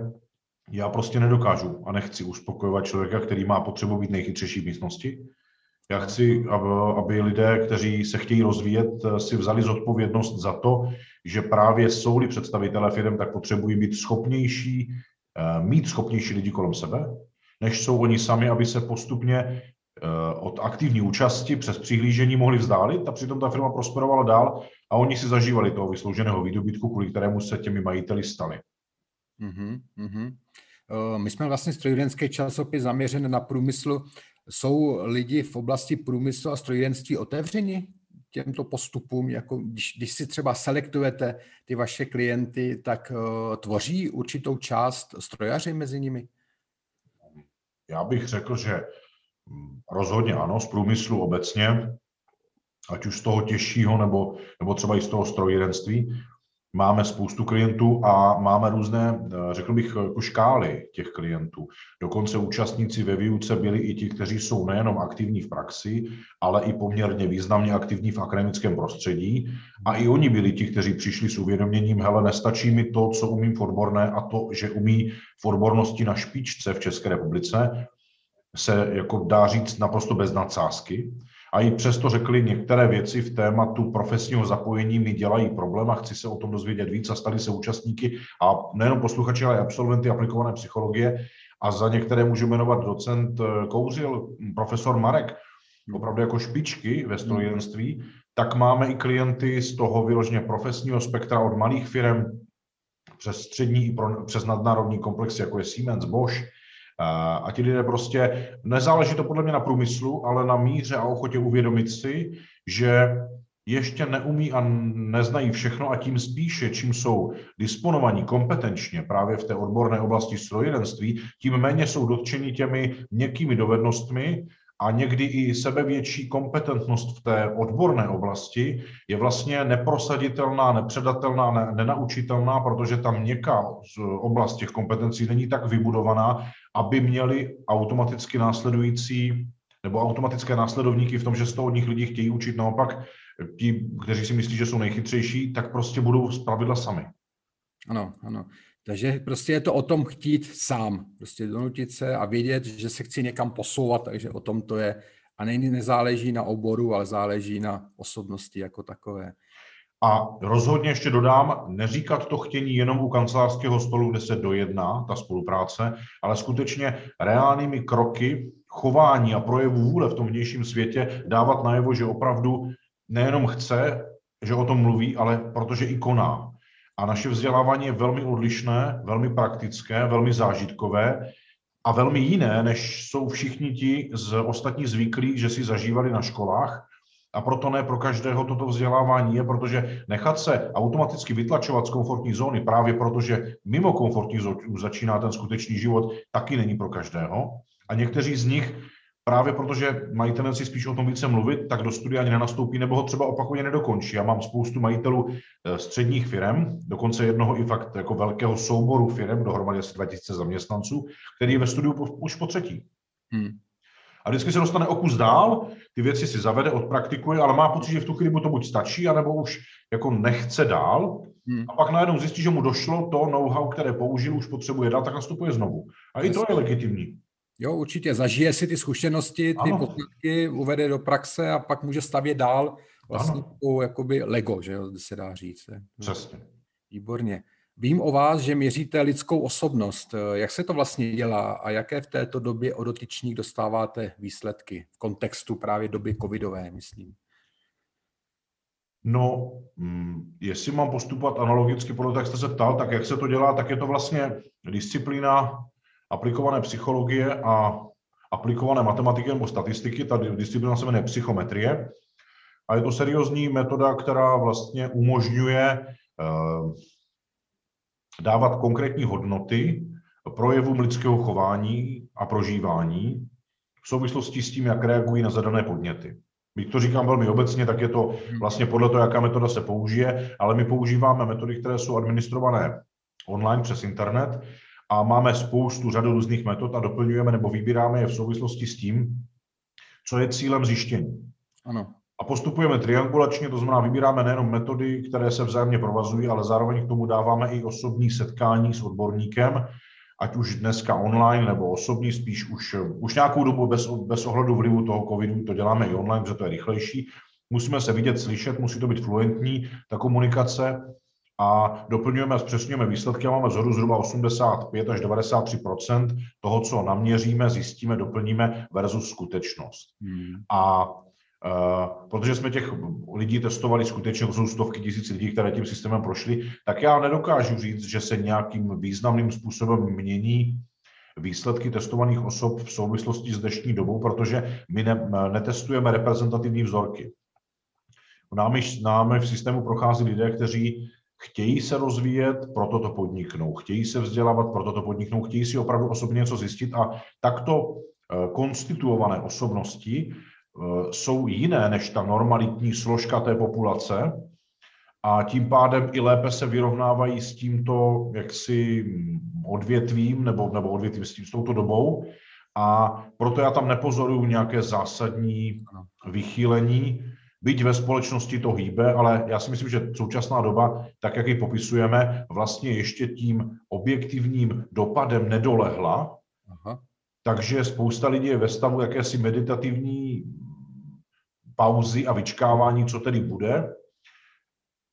Speaker 4: já prostě nedokážu a nechci uspokojovat člověka, který má potřebu být nejchytřejší v místnosti. Já chci, aby lidé, kteří se chtějí rozvíjet, si vzali zodpovědnost za to, že právě jsou-li představitelé firm, tak potřebují být schopnější, eh, mít schopnější lidi kolem sebe, než jsou oni sami, aby se postupně eh, od aktivní účasti přes přihlížení mohli vzdálit a přitom ta firma prosperovala dál a oni si zažívali toho vyslouženého výdobytku, kvůli kterému se těmi majiteli stali.
Speaker 1: Mm-hmm, mm-hmm. My jsme vlastně strojírenský časopis zaměřen na průmysl. Jsou lidi v oblasti průmyslu a strojírenství otevřeni těmto postupům? Jako když, když si třeba selektujete ty vaše klienty, tak uh, tvoří určitou část strojaři mezi nimi?
Speaker 4: Já bych řekl, že hm, rozhodně ano, z průmyslu obecně, ať už z toho těžšího nebo, nebo třeba i z toho strojírenství. Máme spoustu klientů a máme různé, eh, řekl bych, jako škály těch klientů. Dokonce účastníci ve výuce byli i ti, kteří jsou nejenom aktivní v praxi, ale i poměrně významně aktivní v akademickém prostředí. A i oni byli ti, kteří přišli s uvědoměním, hele, nestačí mi to, co umím v odborné a to, že umí v odbornosti na špičce v České republice, se jako dá říct naprosto bez nadsázky a i přesto řekli některé věci v tématu profesního zapojení mi dělají problém a chci se o tom dozvědět víc a stali se účastníky a nejenom posluchači, ale i absolventy aplikované psychologie. A za některé můžu jmenovat docent eh, Kouřil, profesor Marek, opravdu jako špičky ve strojírenství, tak máme i klienty z toho vyloženě profesního spektra od malých firm přes střední i přes nadnárodní komplexy, jako je Siemens, Bosch, a ti lidé prostě, nezáleží to podle mě na průmyslu, ale na míře a ochotě uvědomit si, že ještě neumí a neznají všechno a tím spíše, čím jsou disponovaní kompetenčně právě v té odborné oblasti strojírenství, tím méně jsou dotčeni těmi měkkými dovednostmi a někdy i sebevětší kompetentnost v té odborné oblasti je vlastně neprosaditelná, nepředatelná, ne, nenaučitelná, protože tam měkká oblast těch kompetencí není tak vybudovaná, aby měli automaticky následující nebo automatické následovníky v tom, že z toho od nich lidi chtějí učit. Naopak ti, kteří si myslí, že jsou nejchytřejší, tak prostě budou z pravidla sami.
Speaker 1: Ano, ano. Takže prostě je to o tom chtít sám, prostě donutit se a vědět, že se chci někam posouvat, takže o tom to je. A není, nezáleží na oboru, ale záleží na osobnosti jako takové.
Speaker 4: A rozhodně ještě dodám, neříkat to chtění jenom u kancelářského stolu, kde se dojedná ta spolupráce, ale skutečně reálnými kroky, chování a projevu vůle v tom vnějším světě dávat najevo, že opravdu nejenom chce, že o tom mluví, ale protože i koná. A naše vzdělávání je velmi odlišné, velmi praktické, velmi zážitkové a velmi jiné, než jsou všichni ti z ostatních zvyklí, že si zažívali na školách. A proto ne pro každého toto vzdělávání je, protože nechat se automaticky vytlačovat z komfortní zóny, právě protože mimo komfortní zónu začíná ten skutečný život, taky není pro každého. A někteří z nich právě protože mají tendenci spíš o tom více mluvit, tak do studia ani nenastoupí nebo ho třeba opakovaně nedokončí. Já mám spoustu majitelů eh, středních firm, dokonce jednoho i fakt jako velkého souboru firm, dohromady asi 2000 zaměstnanců, který je ve studiu už po třetí. Hmm. A vždycky se dostane o kus dál, ty věci si zavede, odpraktikuje, ale má pocit, že v tu chvíli mu to buď stačí, anebo už jako nechce dál. Hmm. A pak najednou zjistí, že mu došlo to know-how, které použil, už potřebuje dát, tak nastupuje znovu. A i to je legitimní.
Speaker 1: Jo, určitě. Zažije si ty zkušenosti, ty ano. poznatky, uvede do praxe a pak může stavět dál vlastně takovou jakoby Lego, že jo, se dá říct.
Speaker 4: Přesně.
Speaker 1: Výborně. Vím o vás, že měříte lidskou osobnost. Jak se to vlastně dělá a jaké v této době o dotyčných dostáváte výsledky v kontextu právě doby covidové, myslím?
Speaker 4: No, mm, jestli mám postupovat analogicky podle toho, jak jste se ptal, tak jak se to dělá, tak je to vlastně disciplína aplikované psychologie a aplikované matematiky nebo statistiky. Ta disciplína se jmenuje psychometrie. A je to seriózní metoda, která vlastně umožňuje dávat konkrétní hodnoty projevům lidského chování a prožívání v souvislosti s tím, jak reagují na zadané podněty. Když to říkám velmi obecně, tak je to vlastně podle toho, jaká metoda se použije, ale my používáme metody, které jsou administrované online přes internet a máme spoustu řadu různých metod a doplňujeme nebo vybíráme je v souvislosti s tím, co je cílem zjištění. Ano. A postupujeme triangulačně, to znamená, vybíráme nejenom metody, které se vzájemně provazují, ale zároveň k tomu dáváme i osobní setkání s odborníkem, ať už dneska online nebo osobní, spíš už, už nějakou dobu bez, bez ohledu vlivu toho covidu, to děláme i online, protože to je rychlejší. Musíme se vidět, slyšet, musí to být fluentní, ta komunikace a doplňujeme a zpřesňujeme výsledky a máme zhodu zhruba 85 až 93% toho, co naměříme, zjistíme, doplníme versus skutečnost. Hmm. A Uh, protože jsme těch lidí testovali skutečně, jsou stovky tisíc lidí, které tím systémem prošly, tak já nedokážu říct, že se nějakým významným způsobem mění výsledky testovaných osob v souvislosti s dnešní dobou, protože my ne, netestujeme reprezentativní vzorky. Námi, námi v systému prochází lidé, kteří chtějí se rozvíjet, proto to podniknou, chtějí se vzdělávat, proto to podniknou, chtějí si opravdu osobně něco zjistit a takto eh, konstituované osobnosti Eh, jsou jiné než ta normalitní složka té populace a tím pádem i lépe se vyrovnávají s tímto jaksi odvětvím nebo, nebo odvětvím s, tím, s touto dobou. A proto já tam nepozoruju nějaké zásadní vychýlení, byť ve společnosti to hýbe, ale já si myslím, že současná doba, tak jak ji popisujeme, vlastně ještě tím objektivním dopadem nedolehla, Aha. takže spousta lidí je ve stavu jakési meditativní pauzy a vyčkávání, co tedy bude.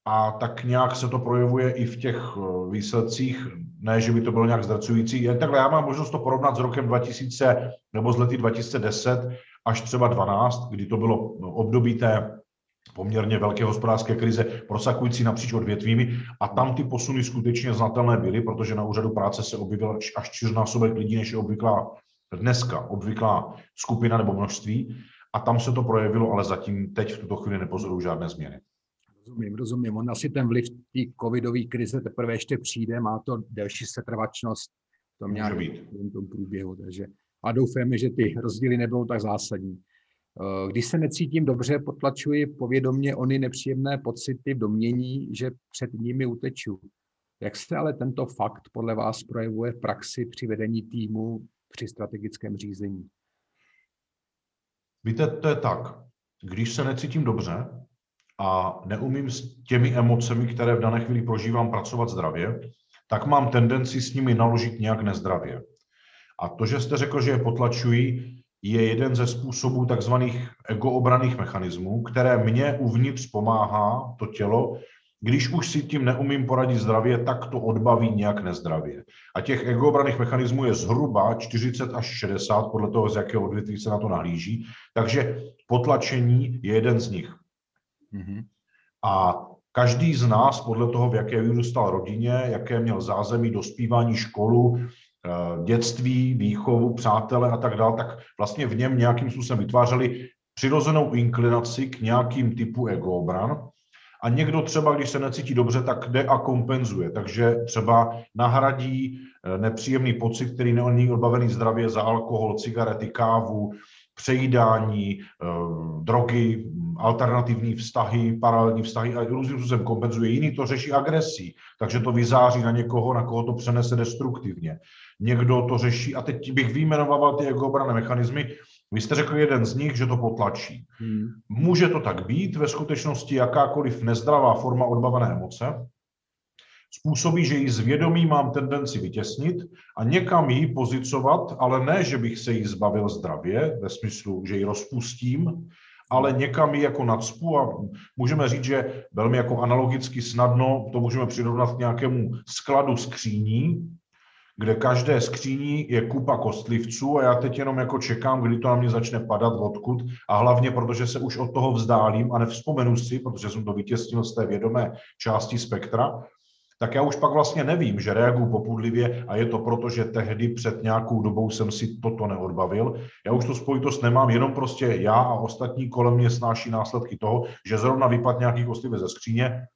Speaker 4: A tak nějak se to projevuje i v těch eh, výsledcích, ne, že by to bylo nějak zdrcující. Jen takhle, já mám možnost to porovnat s rokem 2000 nebo z lety 2010 až třeba 12, kdy to bylo období té poměrně velké hospodářské krize, prosakující napříč odvětvími a tam ty posuny skutečně znatelné byly, protože na úřadu práce se objevil až čtyřnásobek lidí, než je obvyklá dneska obvyklá skupina nebo množství a tam se to projevilo, ale zatím teď v tuto chvíli nepozoruju žádné změny.
Speaker 1: Rozumím, rozumím. On asi ten vliv té covidové krize teprve ještě přijde, má to delší setrvačnost v tom nějakém tom průběhu. Takže a doufáme, že ty rozdíly nebudou tak zásadní. Eh, když se necítím dobře, potlačuji povědomě ony nepříjemné pocity v domění, že před nimi uteču. Jak se ale tento fakt podle vás projevuje v praxi při vedení týmu při strategickém řízení?
Speaker 4: Víte, to je tak, když se necítím dobře a neumím s těmi emocemi, které v dané chvíli prožívám, pracovat zdravě, tak mám tendenci s nimi naložit nějak nezdravě. A to, že jste řekl, že je potlačují, je jeden ze způsobů takzvaných egoobraných mechanismů, které mě uvnitř pomáhá to tělo když už si tím neumím poradit zdravě, tak to odbaví nějak nezdravě. A těch egoobraných mechanismů je zhruba 40 až 60, podle toho, z jakého odvětví se na to nahlíží. Takže potlačení je jeden z nich. Mm-hmm. A každý z nás, podle toho, v jaké vyrůstal rodině, jaké měl zázemí, dospívání, školu, dětství, výchovu, přátele a tak dále, tak vlastně v něm nějakým způsobem vytvářeli přirozenou inklinaci k nějakým typu egoobran, a někdo třeba, když se necítí dobře, tak jde a kompenzuje. Takže třeba nahradí eh, nepříjemný pocit, který není odbavený zdravě za alkohol, cigarety, kávu, přejídání, eh, drogy, alternativní vztahy, paralelní vztahy a různým způsobem kompenzuje. Jiný to řeší agresí, takže to vyzáří na někoho, na koho to přenese destruktivně. Někdo to řeší, a teď bych vyjmenoval ty jako obrané mechanismy, vy jste řekl jeden z nich, že to potlačí. Hmm. Může to tak být, ve skutečnosti jakákoliv nezdravá forma odbavené emoce způsobí, že ji zvědomí mám tendenci vytěsnit a někam ji pozicovat, ale ne, že bych se jí zbavil zdravě, ve smyslu, že ji rozpustím, ale někam ji jako nadspu a můžeme říct, že velmi jako analogicky snadno to můžeme přirovnat k nějakému skladu skříní, kde každé skříní je kupa kostlivců a já teď jenom jako čekám, kdy to na mě začne padat, odkud a hlavně, protože se už od toho vzdálím a nevzpomenu si, protože jsem to vytěsnil z té vědomé části spektra, tak já už pak vlastně nevím, že reaguju popudlivě a je to proto, že tehdy před nějakou dobou jsem si toto neodbavil. Já už tu spojitost nemám, jenom prostě já a ostatní kolem mě snáší následky toho, že zrovna vypadne nějaký kostlivě ze skříně.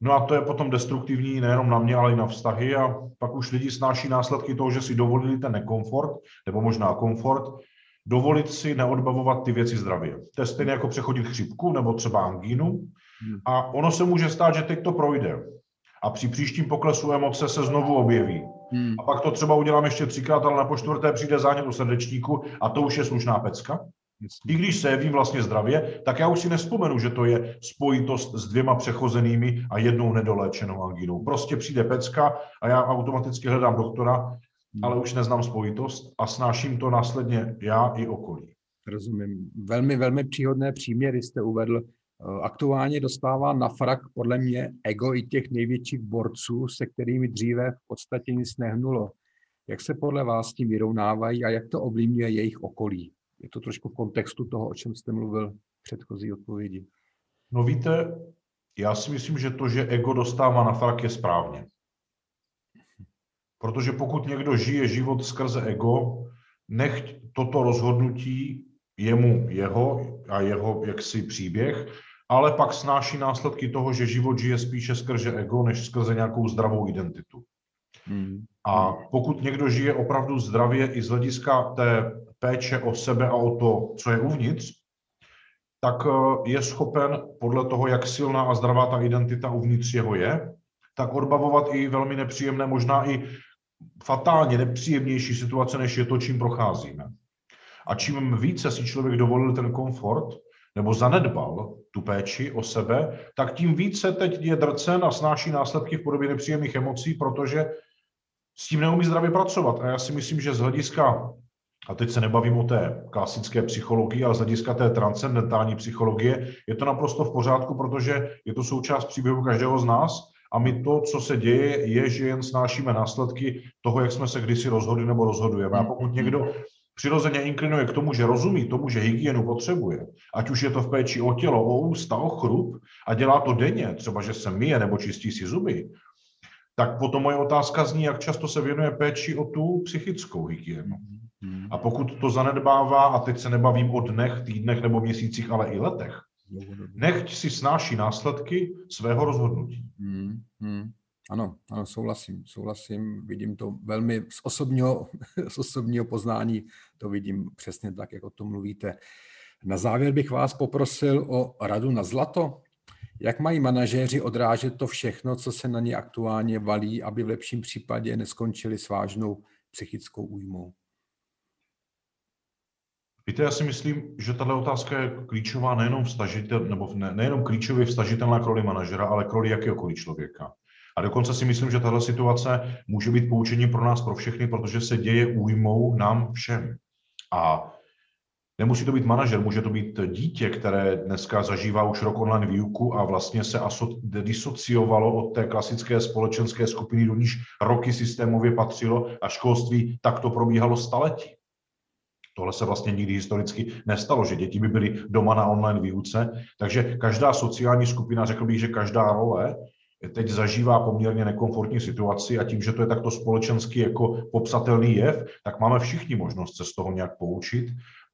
Speaker 4: No a to je potom destruktivní nejenom na mě, ale i na vztahy a pak už lidi snáší následky toho, že si dovolili ten nekomfort, nebo možná komfort, dovolit si neodbavovat ty věci zdravě. To je stejné jako přechodit chřipku nebo třeba angínu. Hmm. A ono se může stát, že teď to projde a při příštím poklesu emoce se znovu objeví. Hmm. A pak to třeba udělám ještě třikrát, ale na poštvrté přijde zánět u srdečníku a to už je slušná pecka. I když se jevím vlastně zdravě, tak já už si nespomenu, že to je spojitost s dvěma přechozenými a jednou nedoléčenou angínou. Prostě přijde pecka a já automaticky hledám doktora, hmm. ale už neznám spojitost a snáším to následně já i okolí.
Speaker 1: Rozumím. Velmi, velmi příhodné příměry jste uvedl. Eh, aktuálně dostává na frak podle mě ego i těch největších borců, se kterými dříve v podstatě nic nehnulo. Jak se podle vás s tím vyrovnávají a jak to ovlivňuje jejich okolí? Je to trošku v kontextu toho, o čem jste mluvil v předchozí odpovědi.
Speaker 4: No víte, já si myslím, že to, že ego dostává na frak, je správně. Protože pokud někdo žije život skrze ego, nechť toto rozhodnutí jemu jeho a jeho jaksi příběh, ale pak snáší následky toho, že život žije spíše skrze ego, než skrze nějakou zdravou identitu. Hmm. A pokud někdo žije opravdu zdravě i z hlediska té péče o sebe a o to, co je uvnitř, tak eh, je schopen podle toho, jak silná a zdravá ta identita uvnitř jeho je, tak odbavovat i velmi nepříjemné, možná i fatálně nepříjemnější situace, než je to, čím procházíme. A čím více si člověk dovolil ten komfort, nebo zanedbal tu péči o sebe, tak tím více teď je drcen a snáší následky v podobě nepříjemných emocí, protože s tím neumí zdravě pracovat. A já si myslím, že z hlediska, a teď se nebavím o té klasické psychologii, ale z hlediska té transcendentální psychologie, je to naprosto v pořádku, protože je to součást příběhu každého z nás a my to, co se děje, je, že jen snášíme následky toho, jak jsme se kdysi rozhodli nebo rozhodujeme. A pokud někdo přirozeně inklinuje k tomu, že rozumí tomu, že hygienu potřebuje, ať už je to v péči o tělo, o ústa, o chrup a dělá to denně, třeba že se myje nebo čistí si zuby, tak potom moje otázka zní, jak často se věnuje péči o tu psychickou hygienu. Hmm. A pokud to zanedbává, a teď se nebavím o dnech, týdnech nebo měsících, ale i letech, nechť si snáší následky svého rozhodnutí. Hmm.
Speaker 1: Hmm. Ano, ano, souhlasím, souhlasím, vidím to velmi z osobního, z osobního poznání, to vidím přesně tak, jak o tom mluvíte. Na závěr bych vás poprosil o radu na zlato. Jak mají manažéři odrážet to všechno, co se na ně aktuálně valí, aby v lepším případě neskončili s vážnou psychickou újmou?
Speaker 4: Víte, já si myslím, že tahle otázka je klíčová nejenom, vstažitel, nebo ne, nejenom klíčově vstažitelná k roli manažera, ale k roli jakéhokoliv člověka. A dokonce si myslím, že tahle situace může být poučením pro nás, pro všechny, protože se děje újmou nám všem. A nemusí to být manažer, může to být dítě, které dneska zažívá už rok online výuku a vlastně se aso- disociovalo od té klasické společenské skupiny, do níž roky systémově patřilo a školství tak to probíhalo staletí. Tohle se vlastně nikdy historicky nestalo, že děti by byly doma na online výuce, takže každá sociální skupina, řekl bych, že každá role teď zažívá poměrně nekomfortní situaci a tím, že to je takto společensky jako popsatelný jev, tak máme všichni možnost se z toho nějak poučit.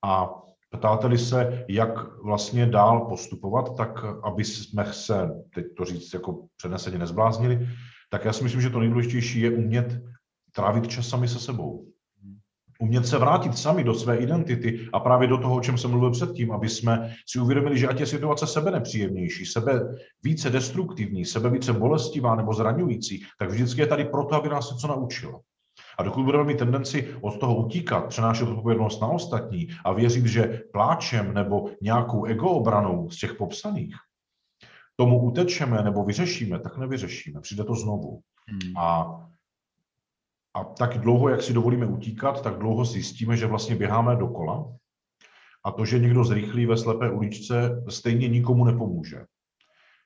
Speaker 4: A ptáte se, jak vlastně dál postupovat, tak aby jsme se, teď to říct jako přeneseně nezbláznili, tak já si myslím, že to nejdůležitější je umět trávit čas sami se sebou umět se vrátit sami do své identity a právě do toho, o čem jsem mluvil předtím, aby jsme si uvědomili, že ať je situace sebe nepříjemnější, sebe více destruktivní, sebe více bolestivá nebo zraňující, tak vždycky je tady proto, aby nás něco naučilo. A dokud budeme mít tendenci od toho utíkat, přenášet odpovědnost na ostatní a věřit, že pláčem nebo nějakou egoobranou z těch popsaných tomu utečeme nebo vyřešíme, tak nevyřešíme. Přijde to znovu. Hmm. A a tak dlouho, jak si dovolíme utíkat, tak dlouho zjistíme, že vlastně běháme dokola a to, že někdo zrychlí ve slepé uličce, stejně nikomu nepomůže.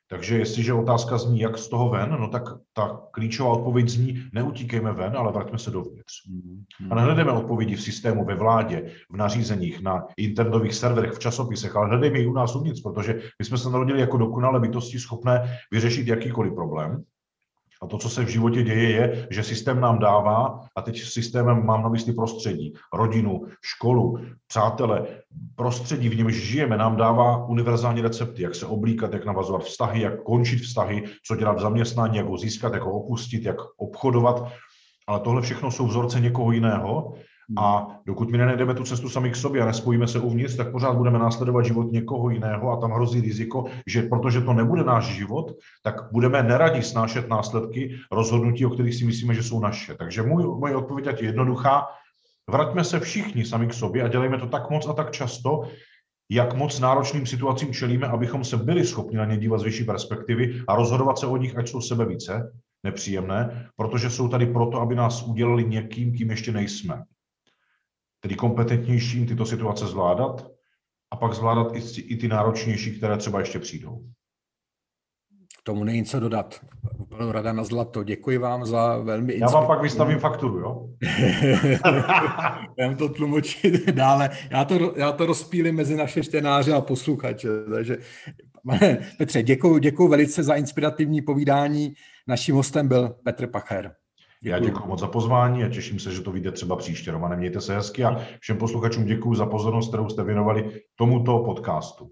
Speaker 4: Takže jestliže otázka zní, jak z toho ven, no tak ta klíčová odpověď zní, neutíkejme ven, ale vraťme se dovnitř. A nehledejme odpovědi v systému, ve vládě, v nařízeních, na internetových serverech, v časopisech, ale hledejme i u nás uvnitř, protože my jsme se narodili jako dokonalé bytosti schopné vyřešit jakýkoliv problém A to, co se v životě děje, je, že systém nám dává, a teď systémem mám na mysli prostředí, rodinu, školu, přátele, prostředí, v němž žijeme, nám dává univerzální recepty, jak se oblíkat, jak navazovat vztahy, jak končit vztahy, co dělat v zaměstnání, jak ho získat, jak ho opustit, jak obchodovat. Ale tohle všechno jsou vzorce někoho jiného a dokud my nenajdeme tu cestu sami k sobě a nespojíme se uvnitř, tak pořád budeme následovat život někoho jiného a tam hrozí riziko, že protože to nebude náš život, tak budeme neradi snášet následky rozhodnutí, o kterých si myslíme, že jsou naše. Takže můj, moje odpověď je jednoduchá. Vraťme se všichni sami k sobě a dělejme to tak moc a tak často, jak moc náročným situacím čelíme, abychom se byli schopni na ně dívat z vyšší perspektivy a rozhodovat se o nich, ať jsou sebe více nepříjemné, protože jsou tady proto, aby nás udělali někým, kým ještě nejsme tedy kompetentnějším tyto situace zvládat a pak zvládat i, i ty náročnější, které třeba ještě přijdou.
Speaker 1: K tomu není co dodat. Panu Rada na zlato. Děkuji vám za velmi
Speaker 4: Já vám pak vystavím fakturu, jo?
Speaker 1: Já to tlumočit dále. Já to, já to rozpílím mezi naše čtenáře a posluchače. Takže, Petře, děkuji, děkuji velice za inspirativní povídání. Naším hostem byl Petr Pacher.
Speaker 4: Děkuju. Já děkuji moc za pozvání a těším se, že to vyjde třeba příště. Romane, mějte se hezky a všem posluchačům děkuji za pozornost, kterou jste věnovali tomuto podcastu.